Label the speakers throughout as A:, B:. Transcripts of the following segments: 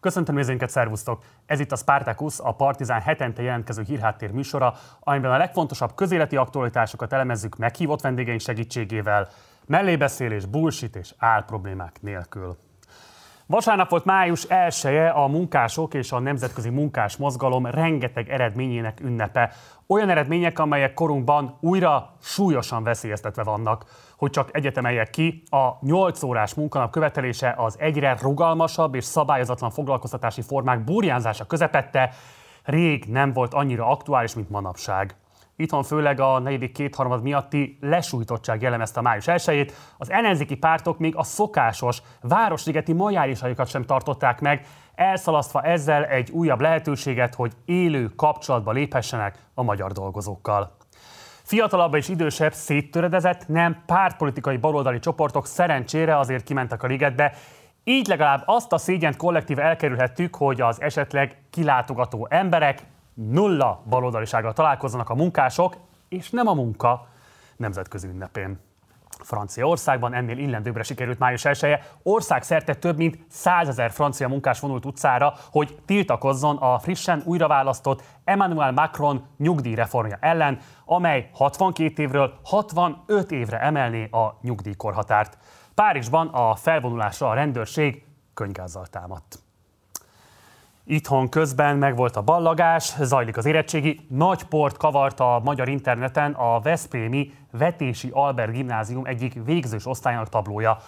A: Köszöntöm nézőinket, szervusztok! Ez itt a Spartacus, a Partizán hetente jelentkező hírháttér műsora, amiben a legfontosabb közéleti aktualitásokat elemezzük meghívott vendégeink segítségével, mellébeszélés, bullshit és álproblémák nélkül. Vasárnap volt május 1 -e a munkások és a nemzetközi munkás mozgalom rengeteg eredményének ünnepe. Olyan eredmények, amelyek korunkban újra súlyosan veszélyeztetve vannak. Hogy csak egyetemeljek ki, a 8 órás munkanap követelése az egyre rugalmasabb és szabályozatlan foglalkoztatási formák burjánzása közepette rég nem volt annyira aktuális, mint manapság. Itthon főleg a negyedik kétharmad miatti lesújtottság jellemezte a május 1 Az ellenzéki pártok még a szokásos városligeti majárisaikat sem tartották meg, elszalasztva ezzel egy újabb lehetőséget, hogy élő kapcsolatba léphessenek a magyar dolgozókkal. Fiatalabb és idősebb, széttöredezett, nem pártpolitikai baloldali csoportok szerencsére azért kimentek a ligetbe, így legalább azt a szégyent kollektív elkerülhettük, hogy az esetleg kilátogató emberek nulla baloldalisággal találkozzanak a munkások, és nem a munka nemzetközi ünnepén. Franciaországban ennél illendőbbre sikerült május 1 -e. Országszerte több mint 100 ezer francia munkás vonult utcára, hogy tiltakozzon a frissen újraválasztott Emmanuel Macron nyugdíjreformja ellen, amely 62 évről 65 évre emelné a nyugdíjkorhatárt. Párizsban a felvonulásra a rendőrség könygázzal támadt. Itthon közben megvolt a ballagás, zajlik az érettségi. Nagy port kavart a magyar interneten a Veszprémi Vetési Albert Gimnázium egyik végzős osztályának tablója.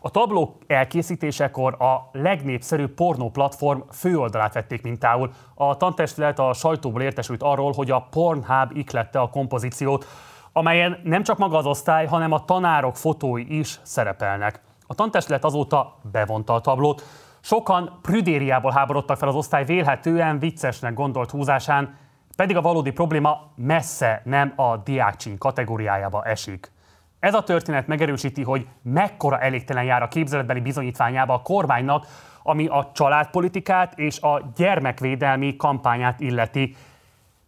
A: A tabló elkészítésekor a legnépszerűbb pornó platform főoldalát vették mintául. A tantestület a sajtóból értesült arról, hogy a Pornhub iklette a kompozíciót, amelyen nem csak maga az osztály, hanem a tanárok fotói is szerepelnek. A tantestület azóta bevonta a tablót, Sokan prüdériából háborodtak fel az osztály vélhetően viccesnek gondolt húzásán, pedig a valódi probléma messze nem a diákcsin kategóriájába esik. Ez a történet megerősíti, hogy mekkora elégtelen jár a képzeletbeli bizonyítványába a kormánynak, ami a családpolitikát és a gyermekvédelmi kampányát illeti.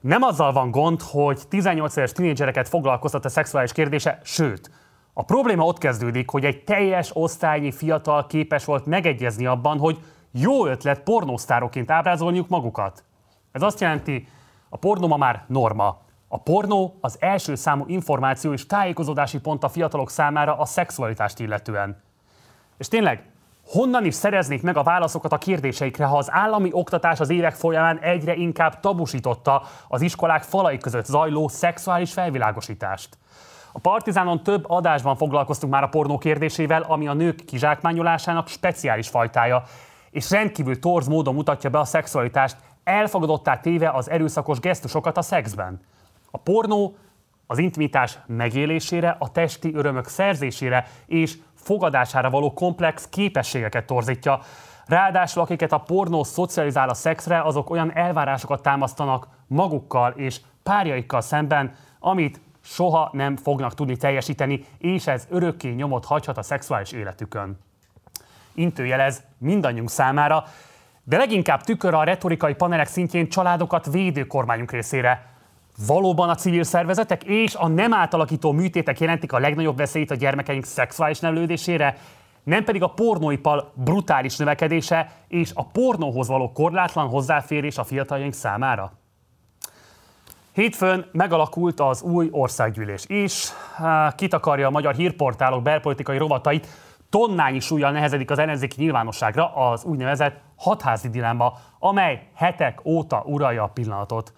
A: Nem azzal van gond, hogy 18 éves tínédzsereket foglalkoztat a szexuális kérdése, sőt, a probléma ott kezdődik, hogy egy teljes osztályi fiatal képes volt megegyezni abban, hogy jó ötlet pornósztároként ábrázolniuk magukat. Ez azt jelenti, a pornó ma már norma. A pornó az első számú információ és tájékozódási pont a fiatalok számára a szexualitást illetően. És tényleg, honnan is szereznék meg a válaszokat a kérdéseikre, ha az állami oktatás az évek folyamán egyre inkább tabusította az iskolák falai között zajló szexuális felvilágosítást? A Partizánon több adásban foglalkoztunk már a pornó kérdésével, ami a nők kizsákmányolásának speciális fajtája, és rendkívül torz módon mutatja be a szexualitást, elfogadottá téve az erőszakos gesztusokat a szexben. A pornó az intimitás megélésére, a testi örömök szerzésére és fogadására való komplex képességeket torzítja. Ráadásul akiket a pornó szocializál a szexre, azok olyan elvárásokat támasztanak magukkal és párjaikkal szemben, amit soha nem fognak tudni teljesíteni, és ez örökké nyomot hagyhat a szexuális életükön. Intőjelez mindannyiunk számára, de leginkább tükör a retorikai panelek szintjén családokat védő kormányunk részére. Valóban a civil szervezetek és a nem átalakító műtétek jelentik a legnagyobb veszélyt a gyermekeink szexuális nevelődésére, nem pedig a pornóipal brutális növekedése és a pornóhoz való korlátlan hozzáférés a fiataljaink számára? Hétfőn megalakult az új országgyűlés is, kitakarja a magyar hírportálok belpolitikai rovatait, tonnányi súlyjal nehezedik az ellenzéki nyilvánosságra az úgynevezett hatházi dilemma, amely hetek óta uralja a pillanatot.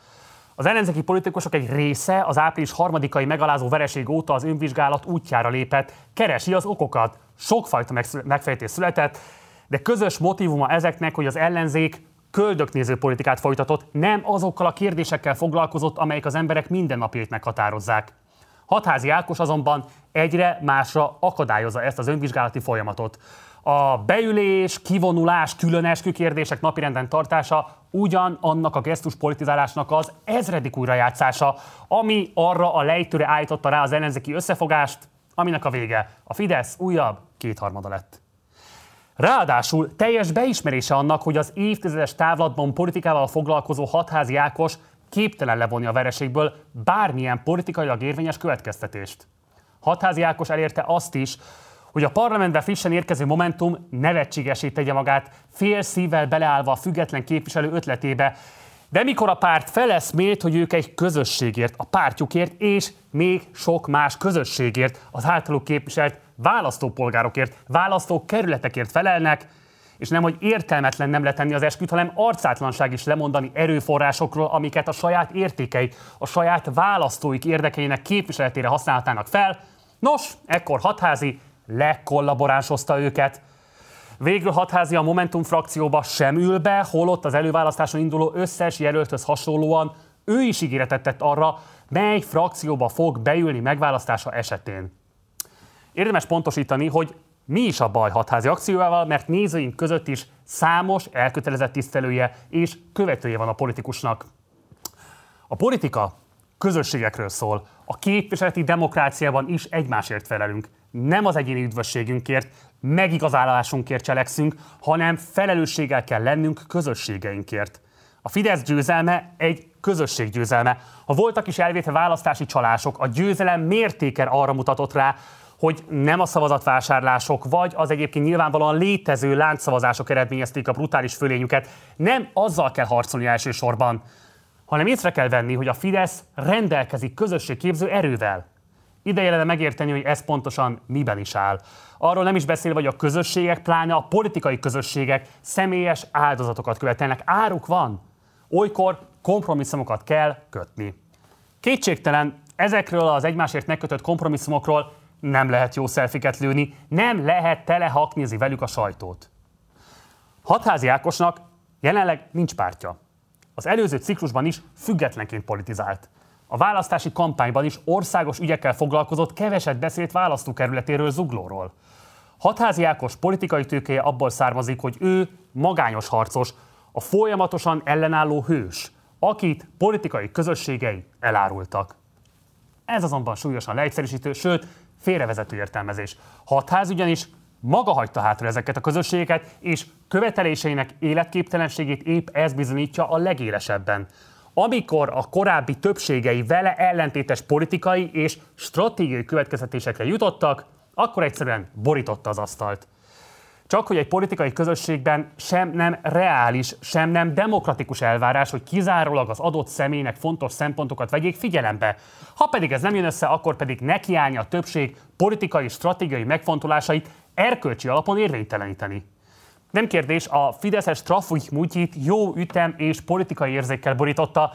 A: Az ellenzéki politikusok egy része az április harmadikai megalázó vereség óta az önvizsgálat útjára lépett, keresi az okokat, sokfajta megfejtés született, de közös motivuma ezeknek, hogy az ellenzék köldöknéző politikát folytatott, nem azokkal a kérdésekkel foglalkozott, amelyek az emberek mindennapjait meghatározzák. Hatházi Ákos azonban egyre másra akadályozza ezt az önvizsgálati folyamatot. A beülés, kivonulás, különeskü kérdések napirenden tartása ugyan annak a gesztus politizálásnak az ezredik újrajátszása, ami arra a lejtőre állította rá az ellenzéki összefogást, aminek a vége a Fidesz újabb kétharmada lett. Ráadásul teljes beismerése annak, hogy az évtizedes távlatban politikával foglalkozó hatházi Ákos képtelen levonni a vereségből bármilyen politikailag érvényes következtetést. Hatházi Ákos elérte azt is, hogy a parlamentben frissen érkező Momentum nevetségesé tegye magát, fél szívvel beleállva a független képviselő ötletébe, de mikor a párt feleszmélt, hogy ők egy közösségért, a pártjukért és még sok más közösségért, az általuk képviselt választópolgárokért, választókerületekért felelnek, és nem, hogy értelmetlen nem letenni az esküt, hanem arcátlanság is lemondani erőforrásokról, amiket a saját értékeik, a saját választóik érdekeinek képviseletére használhatnának fel. Nos, ekkor hatházi lekollaboránsozta őket. Végül hatházi a Momentum frakcióba sem ül be, holott az előválasztáson induló összes jelölthöz hasonlóan ő is ígéretet tett arra, mely frakcióba fog beülni megválasztása esetén. Érdemes pontosítani, hogy mi is a baj hatházi akciójával, mert nézőink között is számos elkötelezett tisztelője és követője van a politikusnak. A politika közösségekről szól. A képviseleti demokráciában is egymásért felelünk. Nem az egyéni üdvösségünkért, megigazálásunkért cselekszünk, hanem felelősséggel kell lennünk közösségeinkért. A Fidesz győzelme egy közösség győzelme. Ha voltak is elvétve választási csalások, a győzelem mértéke arra mutatott rá, hogy nem a szavazatvásárlások, vagy az egyébként nyilvánvalóan létező láncszavazások eredményezték a brutális fölényüket. Nem azzal kell harcolni elsősorban, hanem észre kell venni, hogy a Fidesz rendelkezik közösségképző erővel. Ideje lenne megérteni, hogy ez pontosan miben is áll. Arról nem is beszél, hogy a közösségek, pláne a politikai közösségek személyes áldozatokat követelnek. Áruk van. Olykor kompromisszumokat kell kötni. Kétségtelen, ezekről az egymásért megkötött kompromisszumokról nem lehet jó szelfiket lőni, nem lehet telehaknézni velük a sajtót. Hatházi Ákosnak jelenleg nincs pártja. Az előző ciklusban is függetlenként politizált. A választási kampányban is országos ügyekkel foglalkozott, keveset beszélt választókerületéről Zuglóról. Hatházi Ákos politikai tőkéje abból származik, hogy ő magányos harcos, a folyamatosan ellenálló hős, akit politikai közösségei elárultak. Ez azonban súlyosan leegyszerűsítő, sőt, félrevezető értelmezés. Hatház ugyanis maga hagyta hátra ezeket a közösségeket, és követeléseinek életképtelenségét épp ez bizonyítja a legélesebben. Amikor a korábbi többségei vele ellentétes politikai és stratégiai következtetésekre jutottak, akkor egyszerűen borította az asztalt. Csak hogy egy politikai közösségben sem nem reális, sem nem demokratikus elvárás, hogy kizárólag az adott személynek fontos szempontokat vegyék figyelembe. Ha pedig ez nem jön össze, akkor pedig nekiállni a többség politikai, stratégiai megfontolásait erkölcsi alapon érvényteleníteni. Nem kérdés, a Fideszes trafik múltjét jó ütem és politikai érzékkel borította,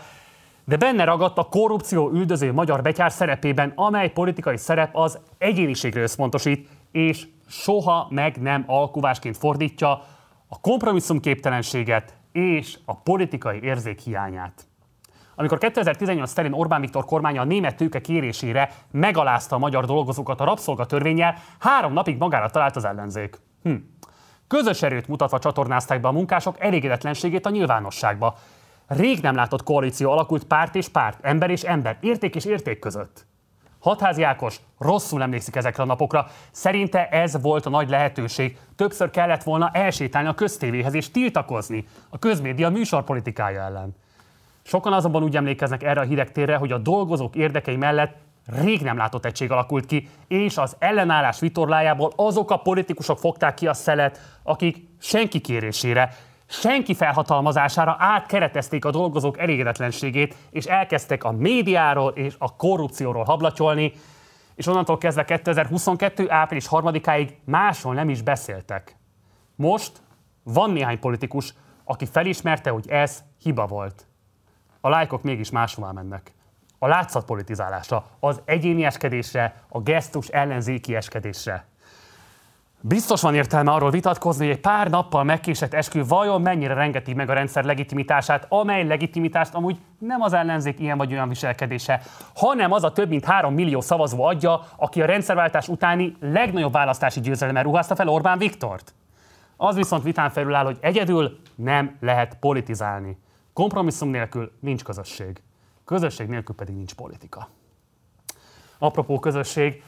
A: de benne ragadt a korrupció üldöző magyar betyár szerepében, amely politikai szerep az egyéniségre összpontosít, és soha meg nem alkuvásként fordítja a kompromisszumképtelenséget és a politikai érzék hiányát. Amikor 2018 terén Orbán Viktor kormánya a német tőke kérésére megalázta a magyar dolgozókat a rabszolgatörvényel, három napig magára talált az ellenzék. Hm. Közös erőt mutatva csatornázták be a munkások elégedetlenségét a nyilvánosságba. Rég nem látott koalíció alakult párt és párt, ember és ember, érték és érték között. Hatházi Ákos rosszul emlékszik ezekre a napokra. Szerinte ez volt a nagy lehetőség. Többször kellett volna elsétálni a köztévéhez és tiltakozni a közmédia műsorpolitikája ellen. Sokan azonban úgy emlékeznek erre a hidegtérre, hogy a dolgozók érdekei mellett rég nem látott egység alakult ki, és az ellenállás vitorlájából azok a politikusok fogták ki a szelet, akik senki kérésére senki felhatalmazására átkeretezték a dolgozók elégedetlenségét, és elkezdtek a médiáról és a korrupcióról hablatyolni, és onnantól kezdve 2022. április 3-áig másról nem is beszéltek. Most van néhány politikus, aki felismerte, hogy ez hiba volt. A lájkok mégis máshová mennek. A látszatpolitizálásra, az egyénieskedésre, a gesztus ellenzéki eskedésre. Biztos van értelme arról vitatkozni, hogy egy pár nappal megkésett eskü vajon mennyire rengeti meg a rendszer legitimitását, amely legitimitást amúgy nem az ellenzék ilyen vagy olyan viselkedése, hanem az a több mint három millió szavazó adja, aki a rendszerváltás utáni legnagyobb választási győzelemmel ruházta fel Orbán Viktort. Az viszont vitán felül áll, hogy egyedül nem lehet politizálni. Kompromisszum nélkül nincs közösség. Közösség nélkül pedig nincs politika. Apropó közösség,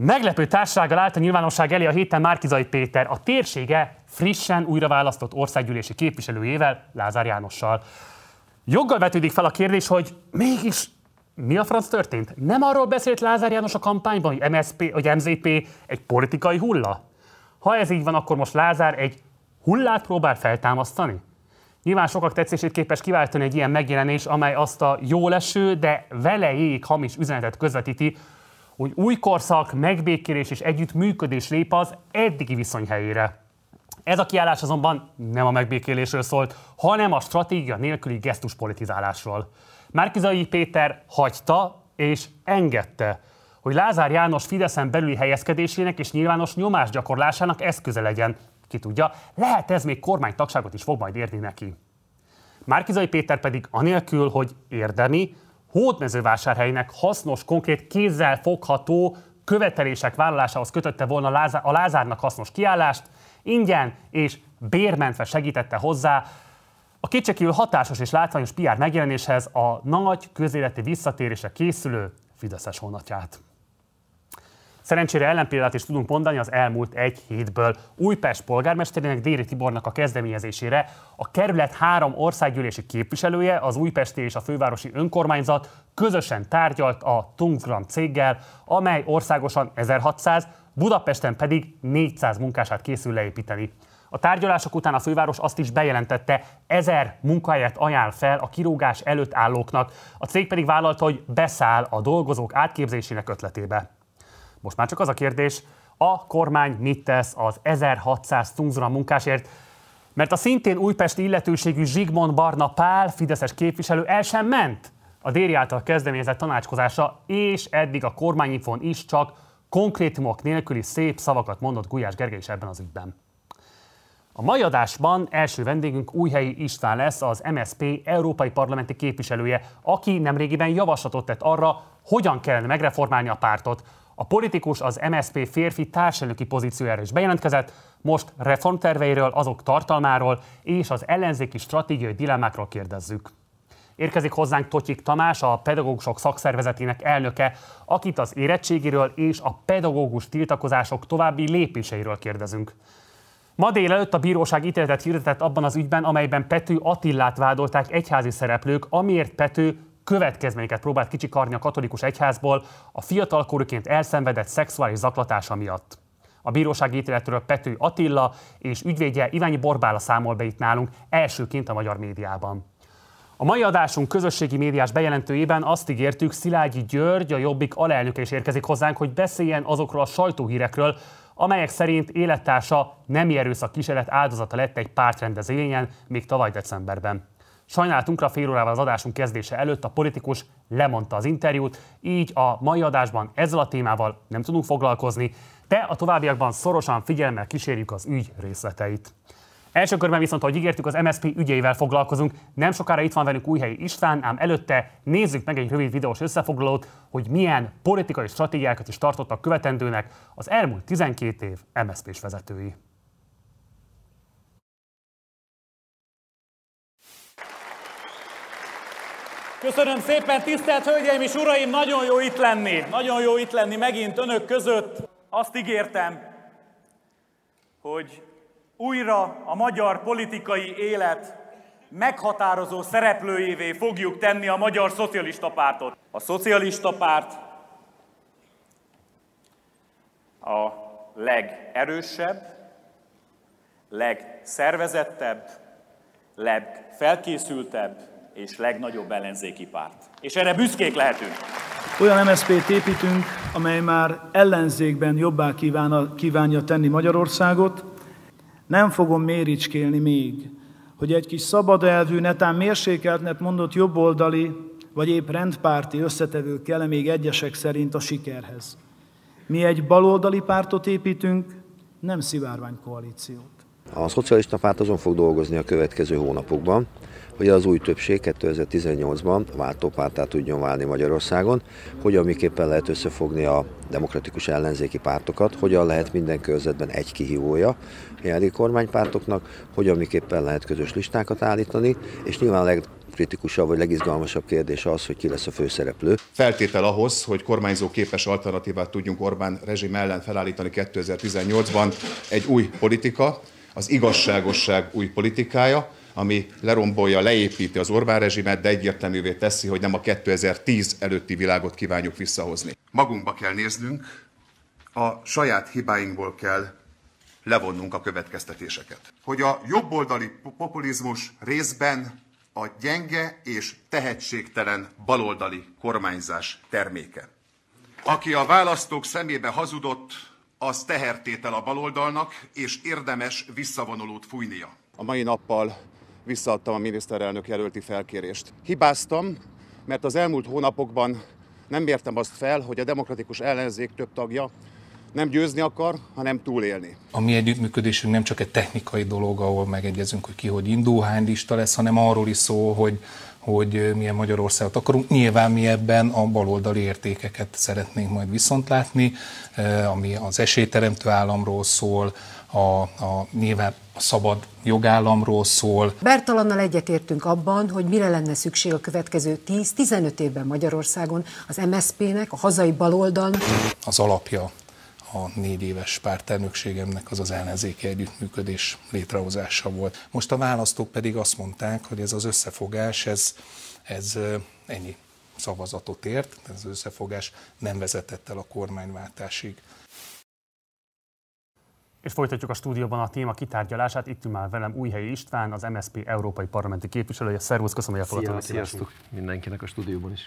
A: Meglepő társasággal állt a nyilvánosság elé a héten Márkizai Péter, a térsége frissen újra választott országgyűlési képviselőjével, Lázár Jánossal. Joggal vetődik fel a kérdés, hogy mégis mi a franc történt? Nem arról beszélt Lázár János a kampányban, hogy MSP, hogy MZP egy politikai hulla? Ha ez így van, akkor most Lázár egy hullát próbál feltámasztani? Nyilván sokak tetszését képes kiváltani egy ilyen megjelenés, amely azt a jó leső, de velejéig hamis üzenetet közvetíti, hogy új korszak, megbékélés és együttműködés lép az eddigi viszony helyére. Ez a kiállás azonban nem a megbékélésről szólt, hanem a stratégia nélküli gesztus politizálásról. Márkizai Péter hagyta és engedte, hogy Lázár János Fideszen belüli helyezkedésének és nyilvános nyomásgyakorlásának eszköze legyen. Ki tudja, lehet ez még kormánytagságot is fog majd érni neki. Márkizai Péter pedig anélkül, hogy érdemi, hódmezővásárhelynek hasznos, konkrét kézzel fogható követelések vállalásához kötötte volna a Lázárnak hasznos kiállást, ingyen és bérmentve segítette hozzá a kétségkívül hatásos és látványos PR megjelenéshez a nagy közéleti visszatérése készülő Fideszes honatját. Szerencsére ellenpéldát is tudunk mondani az elmúlt egy hétből. Újpest polgármesterének Déri Tibornak a kezdeményezésére a kerület három országgyűlési képviselője, az újpesti és a fővárosi önkormányzat közösen tárgyalt a Tungsgram céggel, amely országosan 1600, Budapesten pedig 400 munkását készül leépíteni. A tárgyalások után a főváros azt is bejelentette, ezer munkahelyet ajánl fel a kirúgás előtt állóknak. A cég pedig vállalta, hogy beszáll a dolgozók átképzésének ötletébe. Most már csak az a kérdés, a kormány mit tesz az 1600 Tungzra munkásért, mert a szintén újpesti illetőségű Zsigmond Barna Pál, Fideszes képviselő el sem ment a Déri által kezdeményezett tanácskozása, és eddig a kormányinfon is csak konkrétumok nélküli szép szavakat mondott Gulyás Gergely is ebben az ügyben. A mai adásban első vendégünk Újhelyi István lesz, az MSP európai parlamenti képviselője, aki nemrégiben javaslatot tett arra, hogyan kellene megreformálni a pártot. A politikus az MSP férfi társelnöki pozíciójára is bejelentkezett, most reformterveiről, azok tartalmáról és az ellenzéki stratégiai dilemmákról kérdezzük. Érkezik hozzánk Totyik Tamás, a pedagógusok szakszervezetének elnöke, akit az érettségiről és a pedagógus tiltakozások további lépéseiről kérdezünk. Ma délelőtt a bíróság ítéletet hirdetett abban az ügyben, amelyben Pető Attillát vádolták egyházi szereplők, amiért Pető következményeket próbált kicsikarni a katolikus egyházból a fiatalkorúként elszenvedett szexuális zaklatása miatt. A bíróság ítéletről Pető Attila és ügyvédje Iványi Borbála számol be itt nálunk elsőként a magyar médiában. A mai adásunk közösségi médiás bejelentőjében azt ígértük, Szilágyi György, a Jobbik alelnöke is érkezik hozzánk, hogy beszéljen azokról a sajtóhírekről, amelyek szerint élettársa nem erőszak kísérlet áldozata lett egy pártrendezvényen még tavaly decemberben. Sajnálatunkra fél órával az adásunk kezdése előtt a politikus lemondta az interjút, így a mai adásban ezzel a témával nem tudunk foglalkozni, de a továbbiakban szorosan figyelemmel kísérjük az ügy részleteit. Első körben viszont, ahogy ígértük, az MSP ügyeivel foglalkozunk. Nem sokára itt van velünk Újhelyi István, ám előtte nézzük meg egy rövid videós összefoglalót, hogy milyen politikai stratégiákat is tartottak követendőnek az elmúlt 12 év MSZP-s vezetői.
B: Köszönöm szépen, tisztelt Hölgyeim és Uraim, nagyon jó itt lenni, nagyon jó itt lenni megint önök között. Azt ígértem, hogy újra a magyar politikai élet meghatározó szereplőjévé fogjuk tenni a Magyar Szocialista Pártot. A Szocialista Párt a legerősebb, legszervezettebb, legfelkészültebb és legnagyobb ellenzéki párt. És erre büszkék lehetünk.
C: Olyan MSZP-t építünk, amely már ellenzékben jobbá kívánja tenni Magyarországot, nem fogom méricskélni még, hogy egy kis szabad elvű, netán mérsékeltnet mondott jobboldali, vagy épp rendpárti összetevők kell még egyesek szerint a sikerhez. Mi egy baloldali pártot építünk, nem szivárványkoalíciót.
D: A szocialista párt azon fog dolgozni a következő hónapokban, hogy az új többség 2018-ban váltópártát tudjon válni Magyarországon, hogyan miképpen lehet összefogni a demokratikus ellenzéki pártokat, hogyan lehet minden körzetben egy kihívója a jelenlegi kormánypártoknak, hogyan miképpen lehet közös listákat állítani, és nyilván a legkritikusabb vagy legizgalmasabb kérdés az, hogy ki lesz a főszereplő.
E: Feltétel ahhoz, hogy kormányzó képes alternatívát tudjunk Orbán rezsim ellen felállítani 2018-ban egy új politika, az igazságosság új politikája, ami lerombolja, leépíti az Orbán rezsimet, de egyértelművé teszi, hogy nem a 2010 előtti világot kívánjuk visszahozni. Magunkba kell néznünk, a saját hibáinkból kell levonnunk a következtetéseket. Hogy a jobboldali populizmus részben a gyenge és tehetségtelen baloldali kormányzás terméke. Aki a választók szemébe hazudott, az tehertétel a baloldalnak, és érdemes visszavonulót fújnia. A mai nappal visszaadtam a miniszterelnök jelölti felkérést. Hibáztam, mert az elmúlt hónapokban nem mértem azt fel, hogy a demokratikus ellenzék több tagja nem győzni akar, hanem túlélni.
F: A mi együttműködésünk nem csak egy technikai dolog, ahol megegyezünk, hogy ki hogy indul, hány lista lesz, hanem arról is szól, hogy hogy milyen Magyarországot akarunk. Nyilván mi ebben a baloldali értékeket szeretnénk majd viszont látni, ami az esélyteremtő államról szól, a, a nyilván a szabad jogállamról szól.
G: Bertalannal egyetértünk abban, hogy mire lenne szükség a következő 10-15 évben Magyarországon az MSZP-nek, a hazai baloldalnak.
F: Az alapja a négy éves pártelnökségemnek az az ellenzéki együttműködés létrehozása volt. Most a választók pedig azt mondták, hogy ez az összefogás, ez, ez ennyi szavazatot ért, ez az összefogás nem vezetett el a kormányváltásig.
A: És folytatjuk a stúdióban a téma kitárgyalását. Itt ül már velem Újhelyi István, az MSZP európai parlamenti képviselője. Szervusz, köszönöm, hogy elfogadtad a
H: Sziasztok mindenkinek a stúdióban is.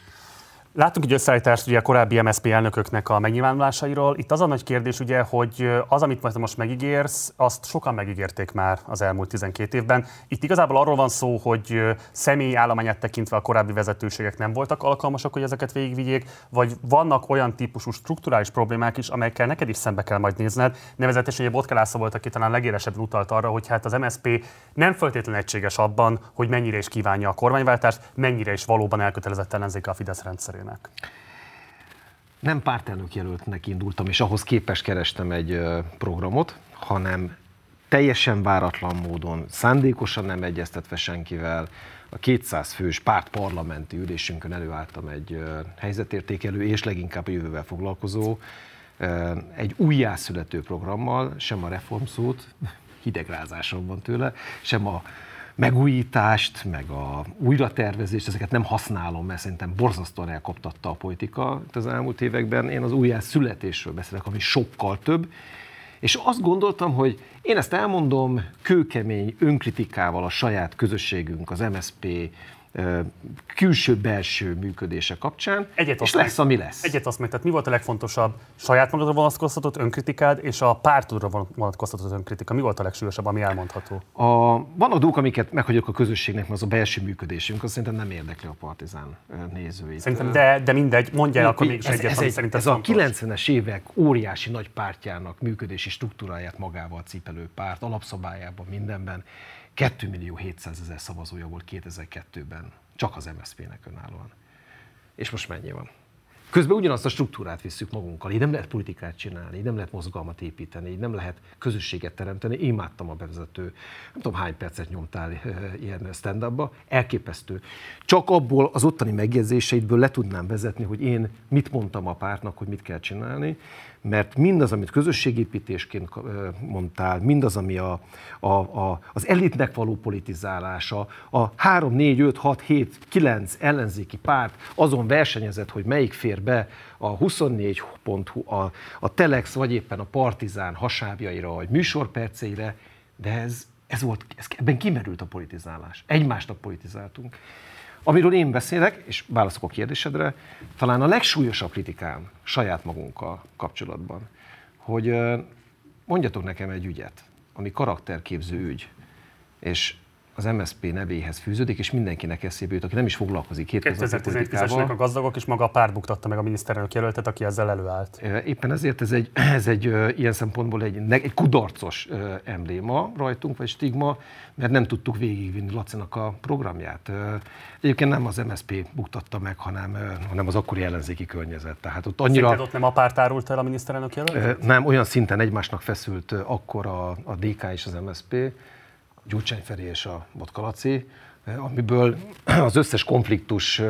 A: Láttunk egy összeállítást ugye a korábbi MSZP elnököknek a megnyilvánulásairól. Itt az a nagy kérdés ugye, hogy az, amit most megígérsz, azt sokan megígérték már az elmúlt 12 évben. Itt igazából arról van szó, hogy személyi állományát tekintve a korábbi vezetőségek nem voltak alkalmasak, hogy ezeket végigvigyék, vagy vannak olyan típusú strukturális problémák is, amelyekkel neked is szembe kell majd nézned. Nevezetesen, hogy Botkelásza volt, aki talán legélesebben utalt arra, hogy hát az MSZP nem feltétlenül egységes abban, hogy mennyire is kívánja a kormányváltást, mennyire is valóban elkötelezett ellenzéke a Fidesz rendszerén rendszerének?
H: Nem pártelnök jelöltnek indultam, és ahhoz képes kerestem egy programot, hanem teljesen váratlan módon, szándékosan nem egyeztetve senkivel, a 200 fős párt parlamenti ülésünkön előálltam egy helyzetértékelő és leginkább a jövővel foglalkozó, egy újjászülető programmal, sem a reformszót, hidegrázásom van tőle, sem a megújítást, meg a újratervezést, ezeket nem használom, mert szerintem borzasztóan elkoptatta a politika az elmúlt években. Én az újjá születésről beszélek, ami sokkal több. És azt gondoltam, hogy én ezt elmondom kőkemény önkritikával a saját közösségünk, az MSP külső-belső működése kapcsán, egyet és lesz, ami lesz.
A: Egyet azt meg, tehát mi volt a legfontosabb saját magadra vonatkoztatott önkritikád, és a pártodra vonatkoztatott önkritika? Mi volt a legsúlyosabb, ami elmondható?
H: A, van a dolgok, amiket meghagyok a közösségnek, mert az a belső működésünk, az szerintem nem érdekli a partizán nézőit.
A: Szerintem, de, de mindegy, mondja el akkor mégis ez, egyet,
H: ez,
A: ami egy, szerintem
H: Ez fontos. a 90-es évek óriási nagy pártjának működési struktúráját magával cipelő párt, alapszabályában, mindenben 2 millió 700 ezer szavazója volt 2002-ben, csak az MSZP-nek önállóan. És most mennyi van? Közben ugyanazt a struktúrát visszük magunkkal, így nem lehet politikát csinálni, így nem lehet mozgalmat építeni, így nem lehet közösséget teremteni. Én imádtam a bevezető, nem tudom hány percet nyomtál e, ilyen stand -upba. elképesztő. Csak abból az ottani megjegyzéseidből le tudnám vezetni, hogy én mit mondtam a pártnak, hogy mit kell csinálni, mert mindaz, amit közösségépítésként mondtál, mindaz, ami a, a, a, az elitnek való politizálása, a 3, 4, 5, 6, 7, 9 ellenzéki párt azon versenyezett, hogy melyik fér be a 24.hu, a, a Telex, vagy éppen a Partizán hasábjaira, vagy műsorperceire, de ez, ez volt, ez, ebben kimerült a politizálás. Egymásnak politizáltunk. Amiről én beszélek, és válaszok a kérdésedre, talán a legsúlyosabb kritikám saját magunkkal kapcsolatban, hogy mondjatok nekem egy ügyet, ami karakterképző ügy, és az MSZP nevéhez fűződik, és mindenkinek eszébe jut, aki nem is foglalkozik
A: 2011-es a gazdagok, és maga a párt buktatta meg a miniszterelnök jelöltet, aki ezzel előállt.
H: Éppen ezért ez egy, ez egy ilyen szempontból egy, egy kudarcos embléma rajtunk, vagy stigma, mert nem tudtuk végigvinni Lacinak a programját. Egyébként nem az MSZP buktatta meg, hanem, hanem az akkori ellenzéki környezet. Tehát ott annyira...
A: Szerinted ott nem a párt árult el a miniszterelnök jelöltet?
H: Nem, olyan szinten egymásnak feszült akkor a, a DK és az MSZP, Gyurcsány Feri és a Botka Laci, amiből az összes konfliktus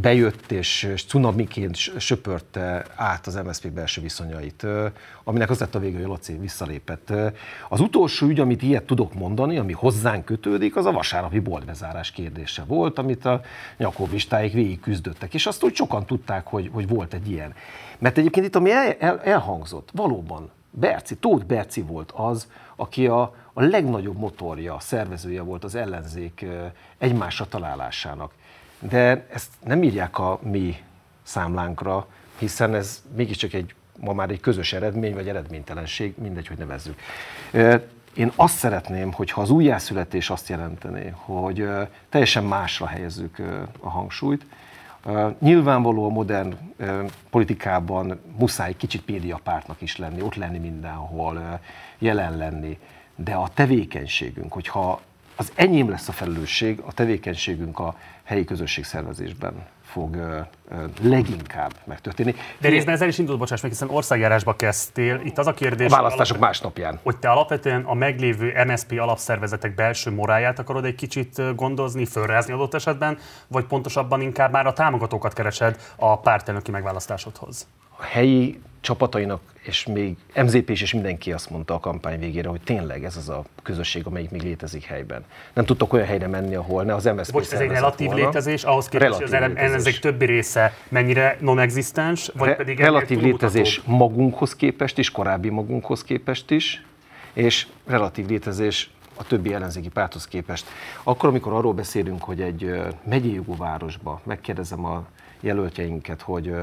H: bejött és cunamiként söpörte át az MSZP belső viszonyait, aminek az lett a vége, hogy Laci visszalépett. Az utolsó ügy, amit ilyet tudok mondani, ami hozzánk kötődik, az a vasárnapi boltbezárás kérdése volt, amit a nyakovistáik végig küzdöttek, és azt úgy sokan tudták, hogy, hogy volt egy ilyen. Mert egyébként itt, ami el, el, elhangzott, valóban Berci, Tóth Berci volt az, aki a, a legnagyobb motorja, szervezője volt az ellenzék egymásra találásának. De ezt nem írják a mi számlánkra, hiszen ez mégiscsak egy ma már egy közös eredmény, vagy eredménytelenség, mindegy, hogy nevezzük. Én azt szeretném, hogyha az újjászületés azt jelentené, hogy teljesen másra helyezzük a hangsúlyt. Nyilvánvaló a modern politikában muszáj kicsit médiapártnak is lenni, ott lenni mindenhol, jelen lenni. De a tevékenységünk, hogyha az enyém lesz a felelősség, a tevékenységünk a helyi közösségszervezésben fog leginkább megtörténni.
A: De részben ezzel is indult, bocsáss meg, hiszen országjárásba kezdtél. Itt az a kérdés,
H: a választások másnapján.
A: Hogy te alapvetően a meglévő MSP alapszervezetek belső moráját akarod egy kicsit gondozni, fölrázni adott esetben, vagy pontosabban inkább már a támogatókat keresed a pártelnöki megválasztásodhoz?
H: A helyi csapatainak, és még MZP is, és mindenki azt mondta a kampány végére, hogy tényleg ez az a közösség, amelyik még létezik helyben. Nem tudtok olyan helyre menni, ahol ne az MSZP
A: Bocs, ez egy relatív volna. létezés, ahhoz képest, hogy az ellenzék többi része mennyire non-existens, vagy Re- pedig
H: Relatív létezés magunkhoz képest is, korábbi magunkhoz képest is, és relatív létezés a többi ellenzéki párthoz képest. Akkor, amikor arról beszélünk, hogy egy megyei jogú városba, megkérdezem a jelöltjeinket, hogy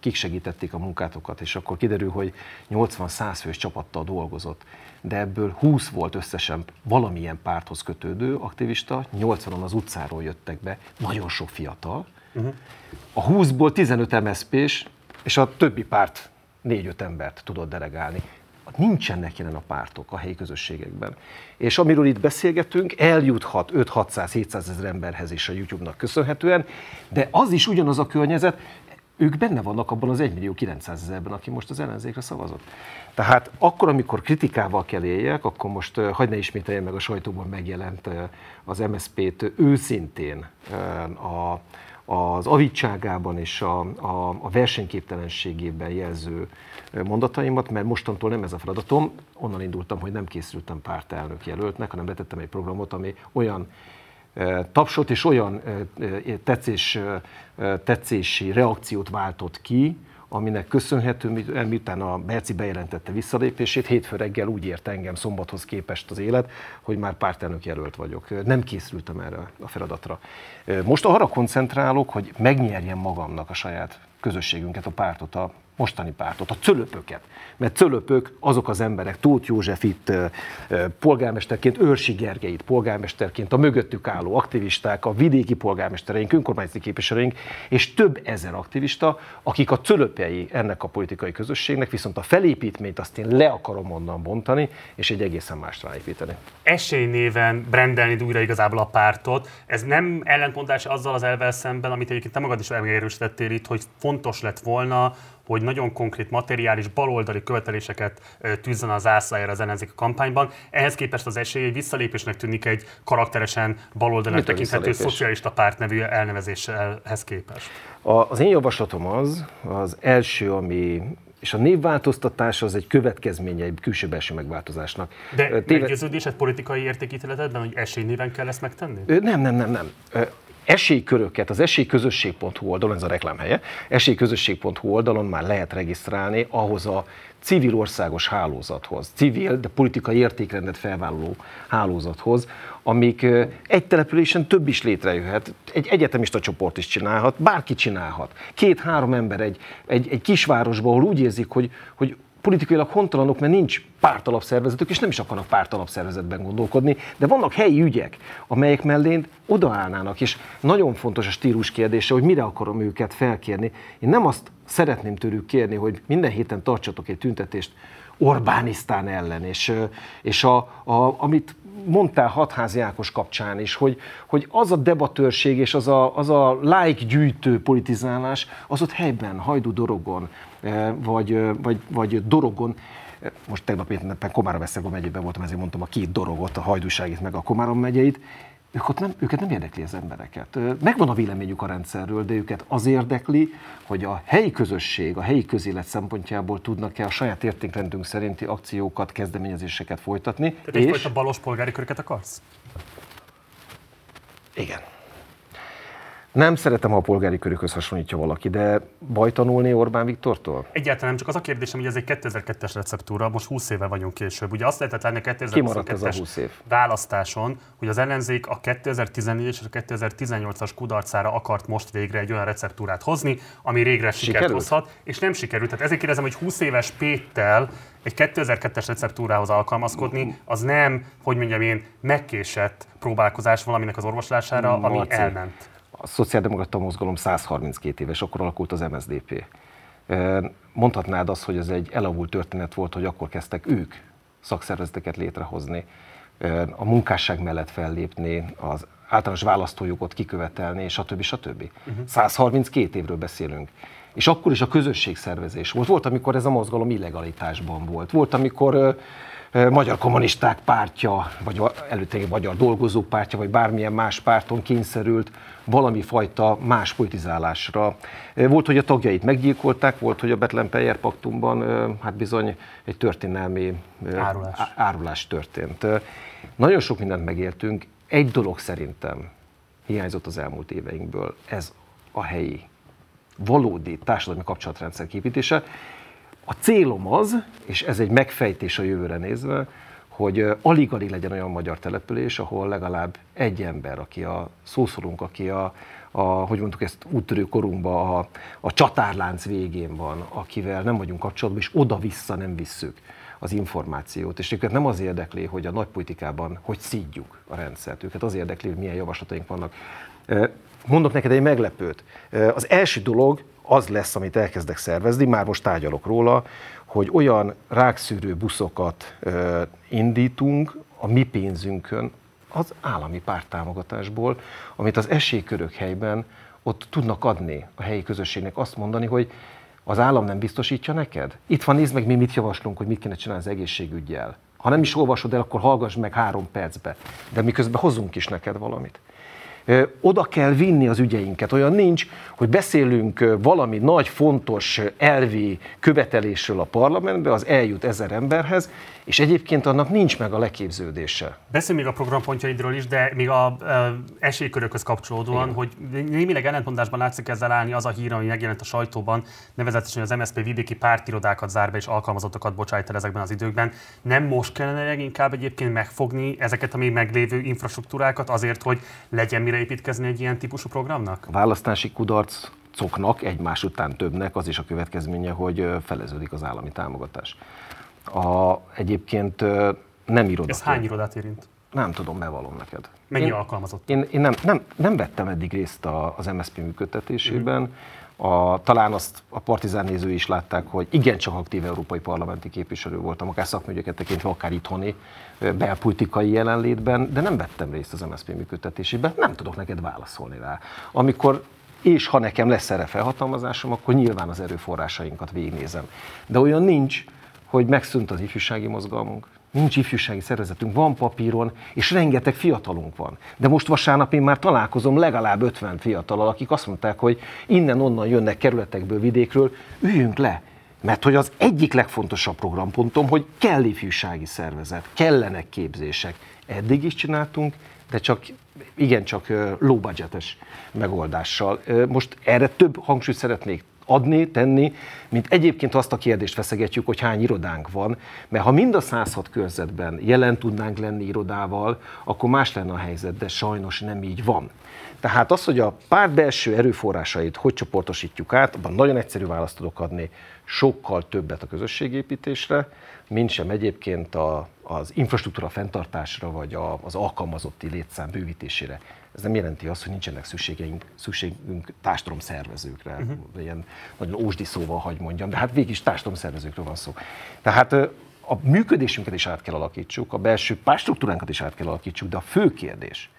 H: kik segítették a munkátokat, és akkor kiderül, hogy 80-100 fős csapattal dolgozott, de ebből 20 volt összesen valamilyen párthoz kötődő aktivista, 80-on az utcáról jöttek be, nagyon sok fiatal. Uh-huh. A 20-ból 15 MSZP-s, és a többi párt 4-5 embert tudott delegálni nincsenek jelen a pártok a helyi közösségekben. És amiről itt beszélgetünk, eljuthat 5-600-700 ezer emberhez is a YouTube-nak köszönhetően, de az is ugyanaz a környezet, ők benne vannak abban az 1 millió 900 ezerben, aki most az ellenzékre szavazott. Tehát akkor, amikor kritikával kell éljek, akkor most hagyd ne ismételjem meg a sajtóban megjelent az MSZP-t őszintén a, az avítságában és a, a, a versenyképtelenségében jelző mondataimat, mert mostantól nem ez a feladatom. Onnan indultam, hogy nem készültem pártelnök jelöltnek, hanem betettem egy programot, ami olyan tapsot és olyan tetszés, tetszési reakciót váltott ki, aminek köszönhető, miután a Berci bejelentette visszalépését, hétfő reggel úgy ért engem szombathoz képest az élet, hogy már pártelnök jelölt vagyok. Nem készültem erre a feladatra. Most arra koncentrálok, hogy megnyerjem magamnak a saját közösségünket, a pártot, a mostani pártot, a cölöpöket. Mert cölöpök azok az emberek, Tóth József itt polgármesterként, Őrsi Gergelyit polgármesterként, a mögöttük álló aktivisták, a vidéki polgármestereink, önkormányzati képviselőink, és több ezer aktivista, akik a cölöpjei ennek a politikai közösségnek, viszont a felépítményt azt én le akarom onnan bontani, és egy egészen mást ráépíteni.
A: Esély néven brendelni újra igazából a pártot. Ez nem ellentmondás azzal az elvel szemben, amit egyébként te magad is megerősítettél itt, hogy fontos lett volna, hogy nagyon konkrét materiális baloldali követeléseket tűzzen az ászlájára az ellenzék a kampányban. Ehhez képest az esély egy visszalépésnek tűnik egy karakteresen baloldali tekinthető szocialista párt nevű elnevezéshez képest.
H: Az én javaslatom az, az első, ami és a névváltoztatás az egy következménye egy külső-belső megváltozásnak.
A: De Téve... meggyőződésed politikai értékítéletedben, hogy esélynéven kell ezt megtenni?
H: Nem, nem, nem, nem esélyköröket az esélyközösség.hu oldalon, ez a reklámhelye, esélyközösség.hu oldalon már lehet regisztrálni ahhoz a civil országos hálózathoz, civil, de politikai értékrendet felvállaló hálózathoz, amik egy településen több is létrejöhet, egy egyetemista csoport is csinálhat, bárki csinálhat. Két-három ember egy, egy, egy kisvárosban, ahol úgy érzik, hogy, hogy politikailag hontalanok, mert nincs pártalapszervezetük, és nem is akarnak pártalapszervezetben gondolkodni, de vannak helyi ügyek, amelyek mellén odaállnának, és nagyon fontos a stílus kérdése, hogy mire akarom őket felkérni. Én nem azt szeretném tőlük kérni, hogy minden héten tartsatok egy tüntetést Orbánisztán ellen, és, és a, a, amit mondtál Hatházi Ákos kapcsán is, hogy, hogy az a debatőrség és az a, az a like gyűjtő politizálás, az ott helyben, Hajdú Dorogon, vagy, vagy, vagy Dorogon, most tegnap éppen Komárom Esztergom megyében voltam, ezért mondtam a két dorogot, a hajdúságit meg a Komárom megyeit, ők ott nem, őket nem érdekli az embereket. Megvan a véleményük a rendszerről, de őket az érdekli, hogy a helyi közösség, a helyi közélet szempontjából tudnak-e a saját értékrendünk szerinti akciókat, kezdeményezéseket folytatni.
A: Tehát és... egyfajta balos polgári köröket akarsz?
H: Igen. Nem szeretem, ha a polgári körökhöz hasonlítja valaki, de baj tanulni Orbán Viktortól?
A: Egyáltalán nem, csak az a kérdésem, hogy ez egy 2002-es receptúra, most 20 éve vagyunk később. Ugye azt lehetett látni a 2022-es választáson, hogy az ellenzék a 2014 és a 2018-as kudarcára akart most végre egy olyan receptúrát hozni, ami régre sikert hozhat, és nem sikerült. Tehát ezért kérdezem, hogy 20 éves Péttel egy 2002-es receptúrához alkalmazkodni, az nem, hogy mondjam én, megkésett próbálkozás valaminek az orvoslására, ami Marci. elment
H: a szociáldemokrata mozgalom 132 éves, akkor alakult az MSZDP. Mondhatnád azt, hogy ez egy elavult történet volt, hogy akkor kezdtek ők szakszervezeteket létrehozni, a munkásság mellett fellépni, az általános választójogot kikövetelni, stb. stb. Uh-huh. 132 évről beszélünk. És akkor is a közösségszervezés volt. Volt, amikor ez a mozgalom illegalitásban volt. Volt, amikor Magyar Kommunisták pártja, vagy előtte Magyar Dolgozók pártja, vagy bármilyen más párton kényszerült valami fajta más politizálásra. Volt, hogy a tagjait meggyilkolták, volt, hogy a Betlen Peyer paktumban hát bizony egy történelmi árulás. árulás történt. Nagyon sok mindent megéltünk. Egy dolog szerintem hiányzott az elmúlt éveinkből, ez a helyi, valódi társadalmi kapcsolatrendszer képítése. A célom az, és ez egy megfejtés a jövőre nézve, hogy alig-alig legyen olyan magyar település, ahol legalább egy ember, aki a szószorunk, aki a, a hogy mondtuk ezt úttörő korunkban a, a csatárlánc végén van, akivel nem vagyunk kapcsolatban, és oda-vissza nem visszük az információt. És őket nem az érdekli, hogy a nagypolitikában hogy szídjuk a rendszert, őket az érdekli, hogy milyen javaslataink vannak. Mondok neked egy meglepőt. Az első dolog az lesz, amit elkezdek szervezni, már most tárgyalok róla, hogy olyan rákszűrő buszokat indítunk a mi pénzünkön, az állami párttámogatásból, amit az esélykörök helyben ott tudnak adni a helyi közösségnek, azt mondani, hogy az állam nem biztosítja neked? Itt van, nézd meg, mi mit javaslunk, hogy mit kéne csinálni az egészségügyel. Ha nem is olvasod el, akkor hallgass meg három percbe. De miközben hozunk is neked valamit oda kell vinni az ügyeinket. Olyan nincs, hogy beszélünk valami nagy, fontos elvi követelésről a parlamentbe, az eljut ezer emberhez, és egyébként annak nincs meg a leképződése.
A: Beszélj még a programpontjaidról is, de még a e, esélykörökhöz kapcsolódóan, Igen. hogy némileg ellentmondásban látszik ezzel állni az a hír, ami megjelent a sajtóban, nevezetesen, hogy az MSZP vidéki pártirodákat zár be és alkalmazottakat bocsájt el ezekben az időkben. Nem most kellene leginkább egyébként megfogni ezeket a még meglévő infrastruktúrákat azért, hogy legyen mire építkezni egy ilyen típusú programnak?
H: A választási kudarc coknak, egymás után többnek az is a következménye, hogy feleződik az állami támogatás. A, egyébként nem iroda.
A: Ez hány irodát érint?
H: Nem tudom, bevallom neked.
A: Mennyi én, alkalmazott?
H: Én, én nem, nem, nem vettem eddig részt a, az MSZP működtetésében. Mm. A, talán azt a partizán nézői is látták, hogy igencsak aktív európai parlamenti képviselő voltam, akár szakműgyeket tekintve, akár itthoni belpolitikai jelenlétben, de nem vettem részt az MSZP működtetésében, nem tudok neked válaszolni rá. Amikor és ha nekem lesz erre felhatalmazásom, akkor nyilván az erőforrásainkat végignézem. De olyan nincs, hogy megszűnt az ifjúsági mozgalmunk. Nincs ifjúsági szervezetünk, van papíron, és rengeteg fiatalunk van. De most vasárnap én már találkozom legalább 50 fiatalal, akik azt mondták, hogy innen-onnan jönnek kerületekből, vidékről, üljünk le. Mert hogy az egyik legfontosabb programpontom, hogy kell ifjúsági szervezet, kellenek képzések. Eddig is csináltunk, de csak igencsak low budgetes megoldással. Most erre több hangsúlyt szeretnék adni, tenni, mint egyébként azt a kérdést feszegetjük, hogy hány irodánk van, mert ha mind a 106 körzetben jelen tudnánk lenni irodával, akkor más lenne a helyzet, de sajnos nem így van. Tehát az, hogy a párt belső erőforrásait hogy csoportosítjuk át, abban nagyon egyszerű választ tudok adni, sokkal többet a közösségépítésre, mint sem egyébként a, az infrastruktúra fenntartásra, vagy a, az alkalmazotti létszám bővítésére. Ez nem jelenti azt, hogy nincsenek szükségeink, szükségünk szervezőkre, uh-huh. ilyen nagyon ósdi szóval hagy mondjam, de hát végig is szervezőkről van szó. Tehát a működésünket is át kell alakítsuk, a belső párstruktúránkat is át kell alakítsuk, de a fő kérdés,